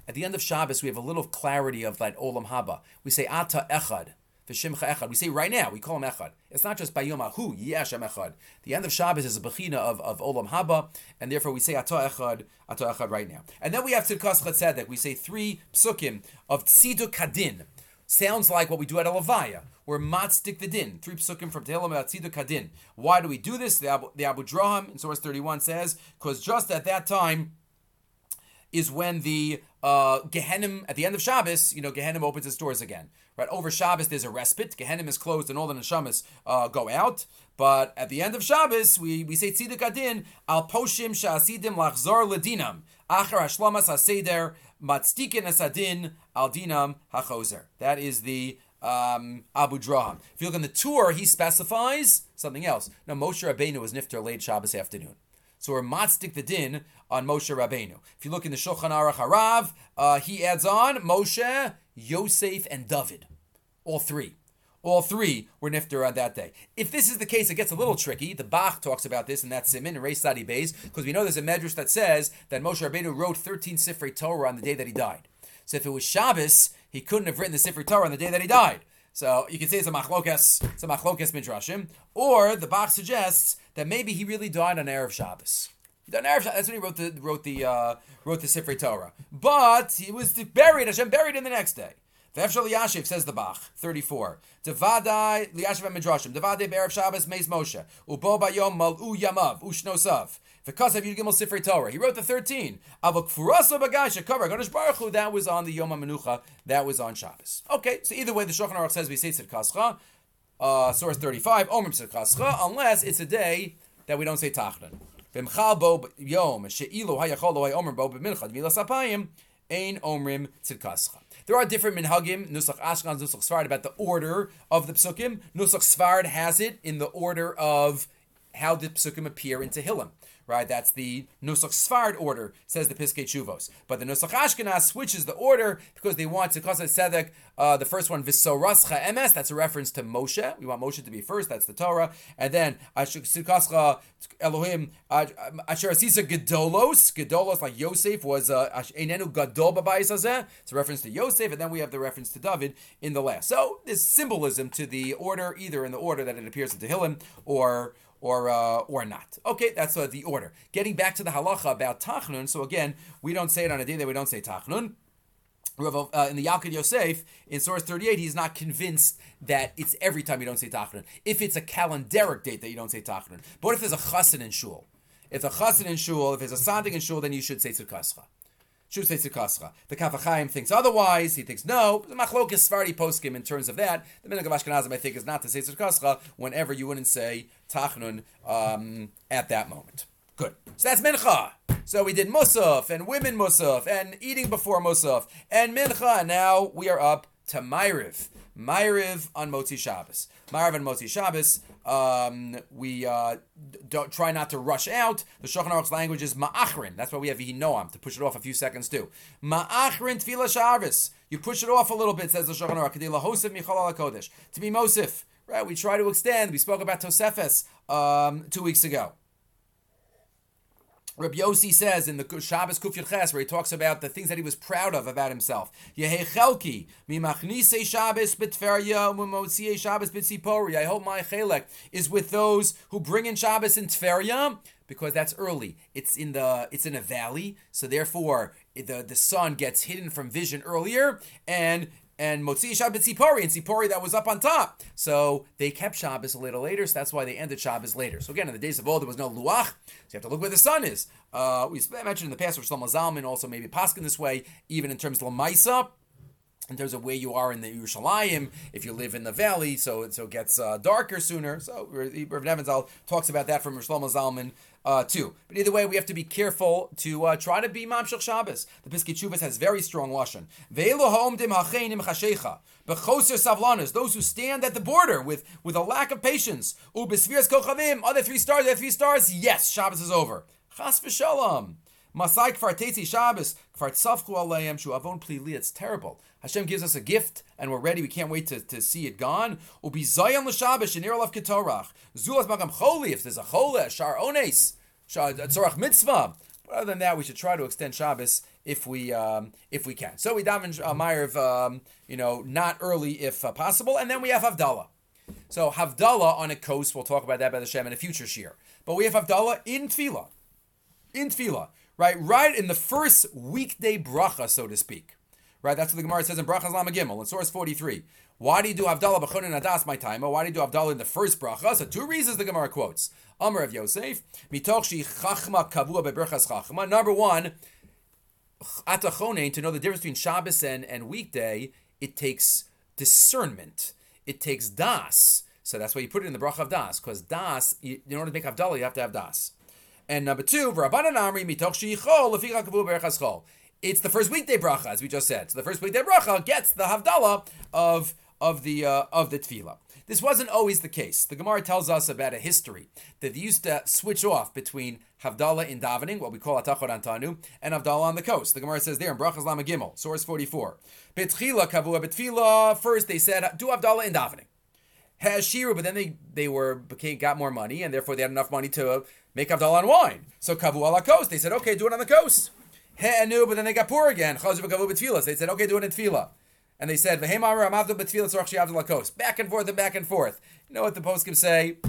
At the end of Shabbos, we have a little clarity of that Olam Haba. We say Ata Echad. V'shimcha echad. We say right now, we call him echad. It's not just bayom ahu yeshem echad. The end of Shabbos is a bechina of, of olam haba, and therefore we say ato echad, ato echad right now. And then we have tzidkas chatzedek. We say three psukim of tzidu kadin. Sounds like what we do at a levaya. We're matzdik the din. Three psukim from Tehillim about tzidu kadin. Why do we do this? The Abu, the Abudarham in source 31 says, because just at that time, is when the uh, Gehenim, at the end of Shabbos, you know, Gehenim opens its doors again. Right over Shabbos, there's a respite. Gehenim is closed, and all the neshamas uh, go out. But at the end of Shabbos, we, we say Tzidik Adin al poshim sha'asidim lachzor ledinam achar hashlamas haseder matztikin asadin al dinam hachozer. That is the um, Abudarham. If you look on the Tur, he specifies something else. Now Moshe Rabbeinu was nifter late Shabbos afternoon. So we're matzdik the din on Moshe Rabbeinu. If you look in the Shulchan Aruch Harav, uh, he adds on Moshe, Yosef, and David. All three. All three were nifter on that day. If this is the case, it gets a little tricky. The Bach talks about this in that Simin and Reis Sadi Beis, because we know there's a medrash that says that Moshe Rabbeinu wrote 13 Sifrei Torah on the day that he died. So if it was Shabbos, he couldn't have written the Sifrei Torah on the day that he died. So you can say it's a machlokas, it's a machlokas midrashim, or the Bach suggests that maybe he really died on erev Shabbos. On erev Shabbos, that's when he wrote the wrote the uh, wrote the Sifrei Torah. But he was buried. Hashem buried him the next day. V'efshal Yashiv says the Bach thirty four. Devadai liyashiv midrashim. Devadai be'erev Shabbos meis Moshe ubo bayom mal'u yamav ushnosav. Of Yud Gimel Sifrei Torah, he wrote the thirteen. Avok furasa bagasha cover Ganesh Baruch Hu. That was on the Yom HaMenucha. That was on Shabbos. Okay, so either way, the Shulchan Aruch says we say Tzidkascha. Uh, source thirty five. Omrim Tzidkascha, unless it's a day that we don't say Tachnan. V'mchal bo yom she'ilu hayachol lo omer bo b'mincha dvilas apayim ein omrim tzidkascha. There are different minhagim, Nusach Ashkan, Nusach Sfard, about the order of the psukim. Nusach Sfard has it in the order of how the psukim appear in Tehillim right? That's the Nusach Sfard order, says the Piskei Chuvos. But the Nusach Ashkenaz switches the order because they want to cause a uh, the first one, Visorascha MS, that's a reference to Moshe. We want Moshe to be first, that's the Torah. And then Sikascha Elohim, Asher Asisa Gedolos, Gedolos, like Yosef was uh, Einenu Gadol Babayis It's a reference to Yosef, and then we have the reference to David in the last. So there's symbolism to the order, either in the order that it appears in Tehillim or or uh, or not. Okay, that's uh, the order. Getting back to the halacha about tachnun. So again, we don't say it on a day that we don't say tachnun. Uh, in the Yalkut Yosef, in source 38, he's not convinced that it's every time you don't say Tachnun. If it's a calendaric date that you don't say Tachnun. But if there's a chassid in shul? If a chassid in shul, if there's a sandik in shul, then you should say Tzidkascha should say Tzikascha. The Kaf HaChaim thinks otherwise. He thinks no. The Machlokas Svardi poskim in terms of that. The Minhag of Ashkenazim, I think, is not to say Tzikascha whenever you wouldn't say Tachnun um, at that moment. Good. So that's Mincha. So we did Musaf and women Musaf and eating before Musaf and Mincha. Now we are up to Ma'ariv. Ma'ariv on Motzi Shabbos. Ma'ariv on Motzi Shabbos. Um, we uh, don't try not to rush out. The Shulchan Aruch's language is ma'achrin. That's why we have noam to push it off a few seconds too. Ma'achrin tefillah shabbos. You push it off a little bit, says the Shulchan Aruch. To be mosif. Right, we try to extend. We spoke about Tosefes um, two weeks ago. Rabbi Yossi says in the Shabbos Kuf Ches, where he talks about the things that he was proud of about himself. Yehechelki mimachnise Shabbos b'tferya umotziye Shabbos b'tzipori. I hope my chelek is with those who bring in Shabbos in Tferya because that's early. It's in the it's in a valley, so therefore the the sun gets hidden from vision earlier, and and Motzi Shabbos Tzipori, and Tzipori that was up on top. So they kept Shabbos a little later, so that's why they ended Shabbos later. So again, in the days of old, there was no Luach, so you have to look where the sun is. Uh, we mentioned in the past, where Shlomo Zalman also maybe Paskin this way, even in terms of Lamaisa, in terms of where you are in the Yerushalayim, if you live in the valley, so so it gets uh, darker sooner. So Rav Nebenzahl talks about that from Shlomo Zalman uh, too. But either way, we have to be careful to uh, try to be Mamshech Shabbos. The Piskei Chuvas has very strong lashon. Those who stand at the border with, with a lack of patience. Kochavim, other three stars, other three stars. Yes, Shabbos is over. Chas v'shalom. Masai kfar tetzi Shabbos, kfar tzafchu aleim shu avon plili. It's terrible. Hashem gives us a gift, and we're ready. We can't wait to, to see it gone. Ubi zayon l'Shabbos shenir alav ketorach. Zulas magam choli. If there's a chole, a shar ones, tzorach mitzvah. But other than that, we should try to extend Shabbos if we um, if we can. So we daven uh, Ma'ariv, um, you know, not early if uh, possible, and then we have Havdalah. So Havdalah on a coast, we'll talk about that by the Shem in a future shear. But we have Havdalah in Tefillah, in Tefillah, right, right in the first weekday bracha, so to speak. Right, that's what the Gemara says in Brachas Lama Gimel in source 43. Why do you do Havdalah b'chonin adas my time? Why do you do Havdalah in the first bracha? So two reasons the Gemara quotes. Amr of Yosef, mitoch shi chachma kavua beberchas chachma. Number one, atachonin to know the difference between Shabbos and, and weekday, it takes discernment. It takes das. So that's why you put it in the bracha of das, because das, in order to make Havdalah, you have to have das. And number two, v'rabbanan amri mitoch. It's the first weekday bracha, as we just said. So the first weekday bracha gets the havdalah of of the uh, of the tefillah. This wasn't always the case. The Gemara tells us about a history that they used to switch off between Havdalah in davening, what we call Atachot Antanu, and Havdalah on the coast. The Gemara says there in Brachas Lama Gimel, source 44. Betchila kavua betfila. First they said, do Havdalah in davening. Hashiru, but then they, they were became, got more money, and therefore they had enough money to make Havdalah on wine. So kavu ala coast. They said, okay, do it on the coast. He'enu, but then they got poor again. Chazu b'kavu b'tfilas. They said, okay, do it in tefillah. And they said, V'hemar amavdu b'tfilas rachshi avdu lakos. Back and forth and back and forth. You know what the poskim say? [LAUGHS]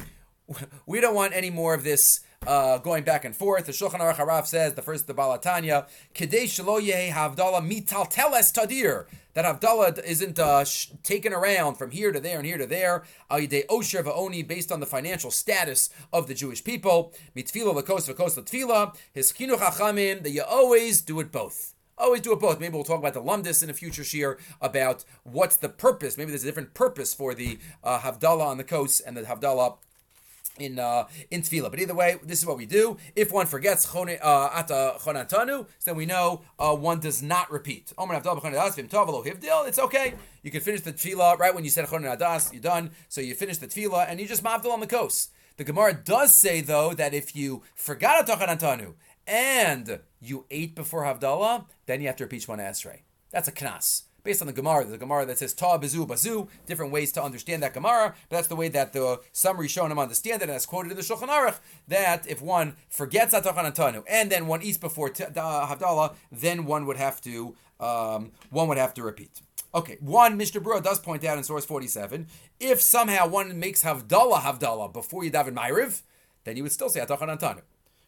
We don't want any more of this uh, going back and forth. The Shulchan Aruch Harav says, the first, the Balatanya, Kedei shelo yehi havdalah mital teles tadir. That Havdalah isn't uh, sh- taken around from here to there and here to there. Ayidei osher va'oni, based on the financial status of the Jewish people. Mitfila lakos v'kos l'tfila. His chinuch hachamim, that you always do it both. Always do it both. Maybe we'll talk about the lumdis in a future shear about what's the purpose. Maybe there's a different purpose for the uh, Havdalah on the coast and the Havdalah in uh, in tefillah. But either way, this is what we do. If one forgets uh, ata chonantanu, then we know uh, one does not repeat. It's okay. You can finish the tefillah right when you said chonadas. You're done. So you finish the tefillah and you just mavdil on the coast. The Gemara does say though that if you forgot ata chonantanu and you ate before Havdalah, then you have to repeat Shemona Esrei. That's a knas based on the Gemara. There's a Gemara that says Ta Bazu Bazu, different ways to understand that Gemara, but that's the way that the summary them understand it, and that's quoted in the Shulchan Aruch, that if one forgets Atachan Antanu and then one eats before t- Havdalah, then one would have to um, one would have to repeat. Okay, one, Mishnah Berurah does point out in source 47, if somehow one makes Havdalah Havdalah before you daven Ma'ariv, then you would still say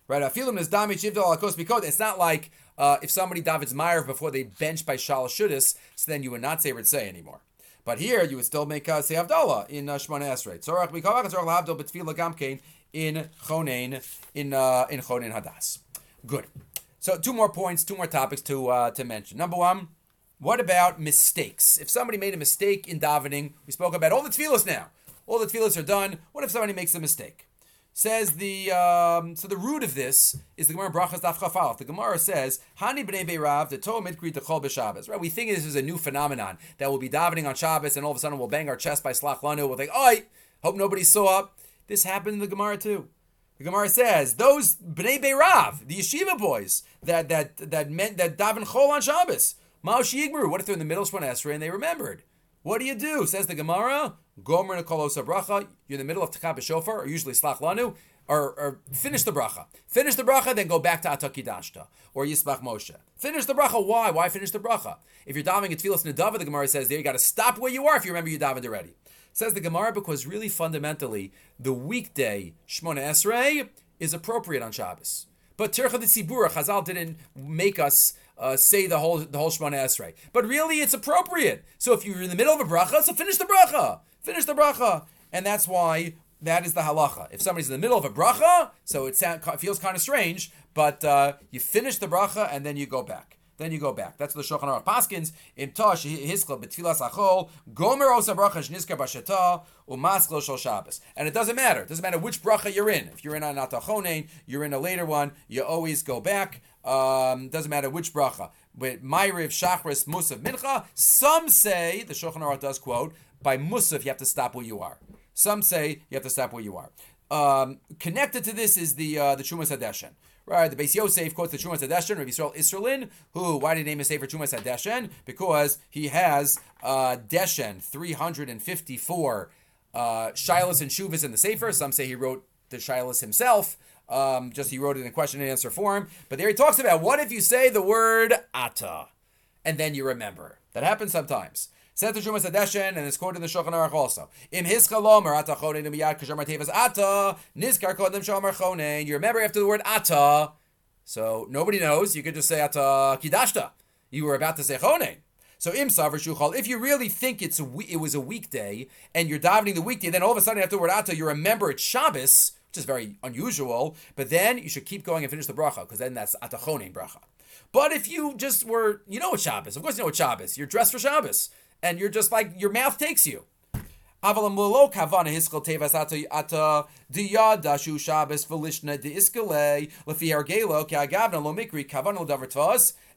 Atachan Antanu. Right? It's not like uh, if somebody David's Meyer before they bench by Shal Shudis, so then you would not say Ritzay anymore. But here you would still make uh, say Havdalah in uh, Shemona Esrei. Tzorach Mikavach Tzorach Havdol Betfila Gamkein in Chonein in uh, in Chonein Hadas. Good. So two more points, two more topics to uh, to mention. Number one, what about mistakes? If somebody made a mistake in davening, we spoke about all the tefillas now. All the tefillas are done. What if somebody makes a mistake? Says the um, so the root of this is the Gemara Brachas Daf. The Gemara says Hani b'nei beirav the Torah mitkri Chol b'Shabbos. Right, we think this is a new phenomenon that we'll be davening on Shabbos and all of a sudden we'll bang our chest by Slach Lanu. We'll think, oh, hope nobody saw. This happened in the Gemara too. The Gemara says those b'nei beirav, the yeshiva boys that that that meant that daven Chol on Shabbos. Mao. What if they're in the middle of Shemon Esrei and they remembered? What do you do? Says the Gemara. Gomer Nekolosa Bracha. You're in the middle of Takab Shofar, or usually Slach Lanu, or, or, finish the bracha. Finish the bracha, then go back to Atakidashta or Yisbach Moshe. Finish the bracha. Why? Why finish the bracha? If you're davening at Tfilas Nedava, the Gemara says there you got to stop where you are if you remember you davened already. Says the Gemara because really fundamentally the weekday Shmona Esrei is appropriate on Shabbos. But Tircha de Tzibura, Chazal didn't make us uh, say the whole the whole Shemona Esrei. But really, it's appropriate. So if you're in the middle of a bracha, so finish the bracha. Finish the bracha. And that's why that is the halacha. If somebody's in the middle of a bracha, so it, sound, feels kind of strange, but uh, you finish the bracha and then you go back. Then you go back. That's what the Shulchan Aruch Paskins. In Tosh Hiskla B'Tfilas Achol Gomer Osa Bracha Shniska Basheta Umasklo Shal Shabbos. And it doesn't matter. It doesn't matter which bracha you're in. If you're in a Natachonein, you're in a later one. You always go back. Um, doesn't matter which bracha. With Ma'ariv, Shachris, Musaf, Mincha. Some say the Shulchan Aruch does quote by Musaf, you have to stop where you are. Some say you have to stop where you are. Um, connected to this is the uh, the Trumas Hadeshen, right? The Beis Yosef quotes the Trumas Hadeshen, Rabbi Yisrael Isserlein, who, why did he name his Sefer Trumas Hadeshen? Because he has uh, Deshen, 354 uh, Shilas and Shuvas in the Sefer. Some say he wrote the Shilas himself. Um, just he wrote it in a question and answer form. But there he talks about what if you say the word Ata, and then you remember. That happens sometimes. Said the Trumas Hadeshen, and it's quoted in the Shulchan Aruch also. Im hiskalom or ata chonen miyad kashamar tevas ata nizkar kodem shamar chonen. You remember after the word ata, so nobody knows. You could just say ata kidashta. You were about to say chonen. So im savar. If you really think it's a it was a weekday and you're davening the weekday, then all of a sudden after the word ata, you remember it's Shabbos, which is very unusual. But then you should keep going and finish the bracha because then that's atachonin bracha. But if you just were, you know what Shabbos. Of course, you know what Shabbos. You're dressed for Shabbos and you're just like your mouth takes you.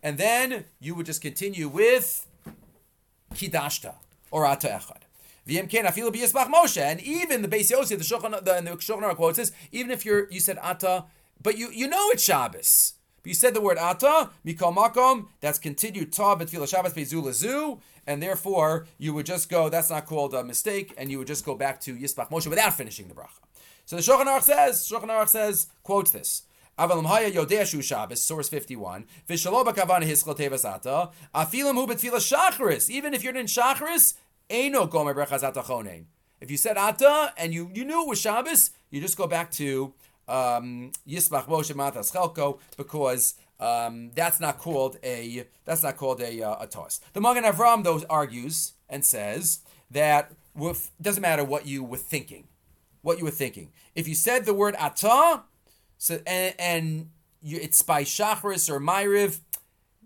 And then you would just continue with kidashta or ata echad. V'yemken afilu b'yisbach Moshe, and even the Beis Yosef, the Shulchan, the, the Shulchan quotes says, even if you're you said ata, but you you know it's Shabbos. But you said the word ata, mikol makom, that's continued ta betfila Shabbos bezulazu, and therefore you would just go, that's not called a mistake, and you would just go back to Yisbach Moshe without finishing the bracha. So the Shulchan Aruch says, Shulchan Aruch says, quotes this. Haya source 51. Vishalo bakavana hiskol tevas ata. Afilim hu betfila shachris. Even if you're in shachris, If you said ata and you, you knew it was Shabbos, you just go back to um, Yisbach Moshe Matas Chelko because um, that's not called a that's not called a, uh, a toss. The Magen Avram though argues and says that with, doesn't matter what you were thinking, what you were thinking. If you said the word ata, so and, and you, it's by Shachris or Myriv,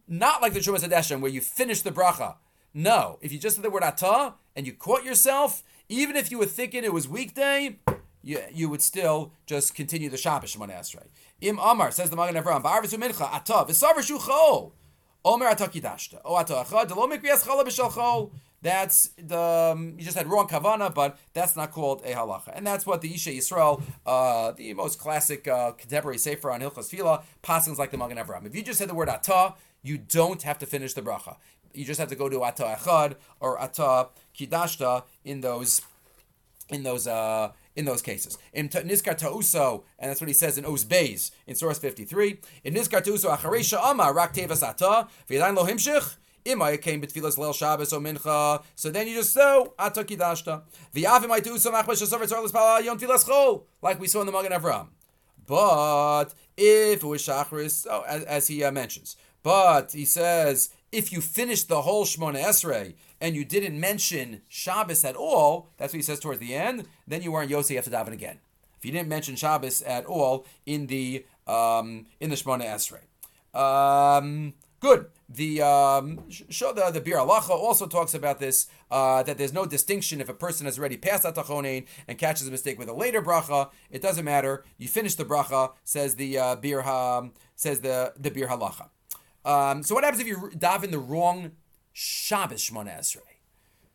not like the Trumas Hadeshen where you finish the bracha. No, if you just said the word ata and you caught yourself, even if you were thinking it was weekday, you, you would still just continue the Shabbos Shemona Esrei. Im Amar says the Magen Avraham, mincha ata v'savar shu Omer ata kidashta. O ata achad delo mikrias chala b'shal chol. That's the um, you just had wrong kavana, but that's not called a halacha, and that's what the Ishei Yisrael, uh, the most classic uh, contemporary sefer on Hilchos Fila, passes like the Magen Avraham. If you just said the word ata, you don't have to finish the bracha. You just have to go to ata achad or ata kidashta in those in those uh, in those cases. In Nizkar Ta'uso, and that's what he says in Oz Beis in source 53. In Nizkar Ta'uso, Acharesha Ama, Rak Tevas Ata, V'yadain Lo Himshich, Imay came betfilas leil Shabbos or mincha. So then you just so ata kidashta. V'avim I do so machmash shasover pala yom tfilas chol, like we saw in the Magen Avram. But if it was shachris, oh, as, as he uh, mentions, but he says if you finished the whole Shemona Esrei and you didn't mention Shabbos at all, that's what he says towards the end, then you weren't Yosef, to daven again. If you didn't mention Shabbos at all in the um, in the Shmona Esrei. Um, good. The um, the the Biur Halacha also talks about this uh, that there's no distinction if a person has already passed Atachonein and catches a mistake with a later bracha. It doesn't matter. You finish the bracha, says the uh, Bir ha, says the the Biur Halacha. Um, so what happens if you daven the wrong Shabbos Shmona Esrei?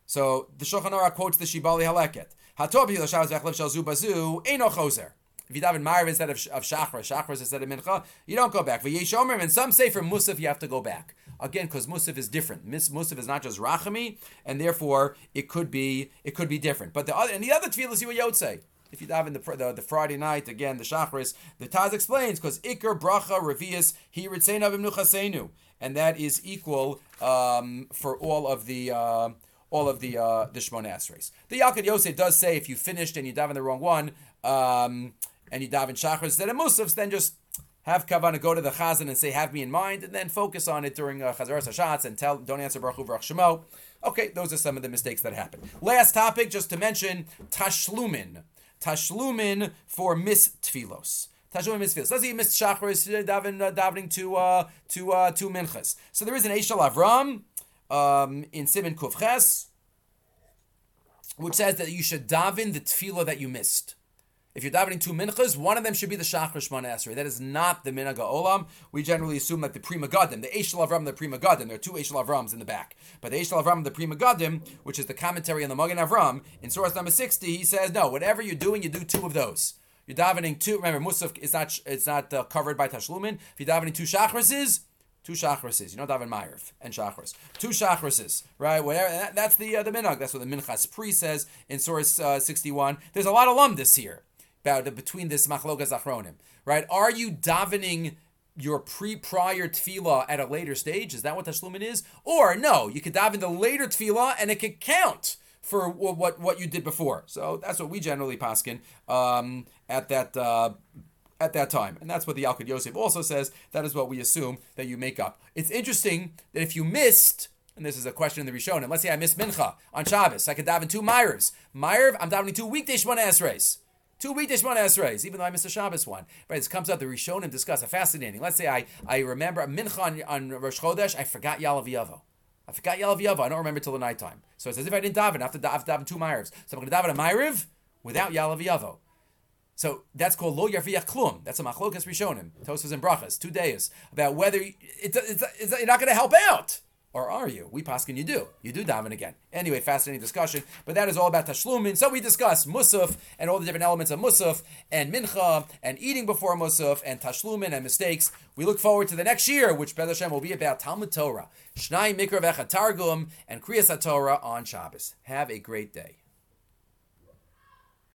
So the Shulchan Aruch quotes the Shibolei HaLeket. Hatobi Shabbos Vechlev Shal Zubazu Eino Choser. If you daven Ma'ariv instead of, of Shachar, Shachar instead of Mincha, you don't go back. And some say for Musaf you have to go back. Again, because Musaf is different. Musaf is not just Rachami, and therefore it could be it could be different. But the other and the other tefillas you would say. If you daven the, the, the Friday night again, the Shachris, the Taz explains because Iker Bracha Revius He Ritzein Avim and that is equal um, for all of the. Uh, all of the uh, the Shmona Esreis. The Yalkut Yosef does say if you finished and you daven the wrong one, um, and you daven Shachris instead of Musafs, then just have kavanah go to the chazan and say, "Have me in mind," and then focus on it during uh, chazaras hashatz and tell, don't answer baruch baruch shemo. Okay, those are some of the mistakes that happen. Last topic, just to mention tashlumin tashlumin for mis tfilos. Tashlumin mis tfilos. Let's say you missed shachris daven, uh, davening to uh, to uh, two minchas. So there is an Eshel Avram um, in Simon Kufches, which says that you should daven the tefillah that you missed. If you're davening two minchas, one of them should be the Shachar Shmona Esrei. That is not the Minaga Olam. We generally assume that the Prima Megadim, the Eshel Avram, the Prima Megadim, there are two Eshel Avrams in the back. But the Eshel Avram, the Prima Megadim, which is the commentary on the Magen Avram, in source number 60, he says, no, whatever you're doing, you do two of those. you're davening two. Remember, musaf is not it's not uh, covered by tashlumin. If you're davening two shachrises, two shachrises. You know daven ma'ariv and shachris. Two shachrises, right? Whatever. That, that's the uh, the minhag. That's what the minchas pri says in source uh, 61. There's a lot of lumdis here about between this machlokas achronim, right? Are you davening? your pre-prior tefillah at a later stage? Is that what tashlumin is? Or no, you could daven the later tefillah and it could count for what what you did before. So that's what we generally paskin um, at that. Uh, at that time. And that's what the Yalkut Yosef also says. That is what we assume that you make up. It's interesting that if you missed, and this is a question in the Rishonim, let's say I missed Mincha on Shabbos, I could daven two Myrivs. Myrv, I'm davening two weekday Shemona Esreis. Two weekday Shemona Esreis, even though I missed a Shabbos one. Right, this comes out, the Rishonim discuss a fascinating. Let's say I, I remember Mincha on, on Rosh Chodesh, I forgot Yalav Yavo. I forgot Yalav Yavo. I don't remember till the nighttime. So it's as if I didn't daven. I have to, I have to daven two Myrivs. So I'm going to daven a Myriv without Yalav Yavo. So that's called lo yarviyach klum. That's a machlokas rishonim, tosas and brachas, two days about whether it's, it's, it's, you're not going to help out. Or are you? We paskin you do. You do daven again. Anyway, fascinating discussion. But that is all about tashlumin. So we discuss musaf and all the different elements of musaf and mincha and eating before musaf and tashlumin and mistakes. We look forward to the next year, which Beth Hashem will be about Talmud Torah, Shnai Mikra Targum, and Kriyas Torah on Shabbos. Have a great day.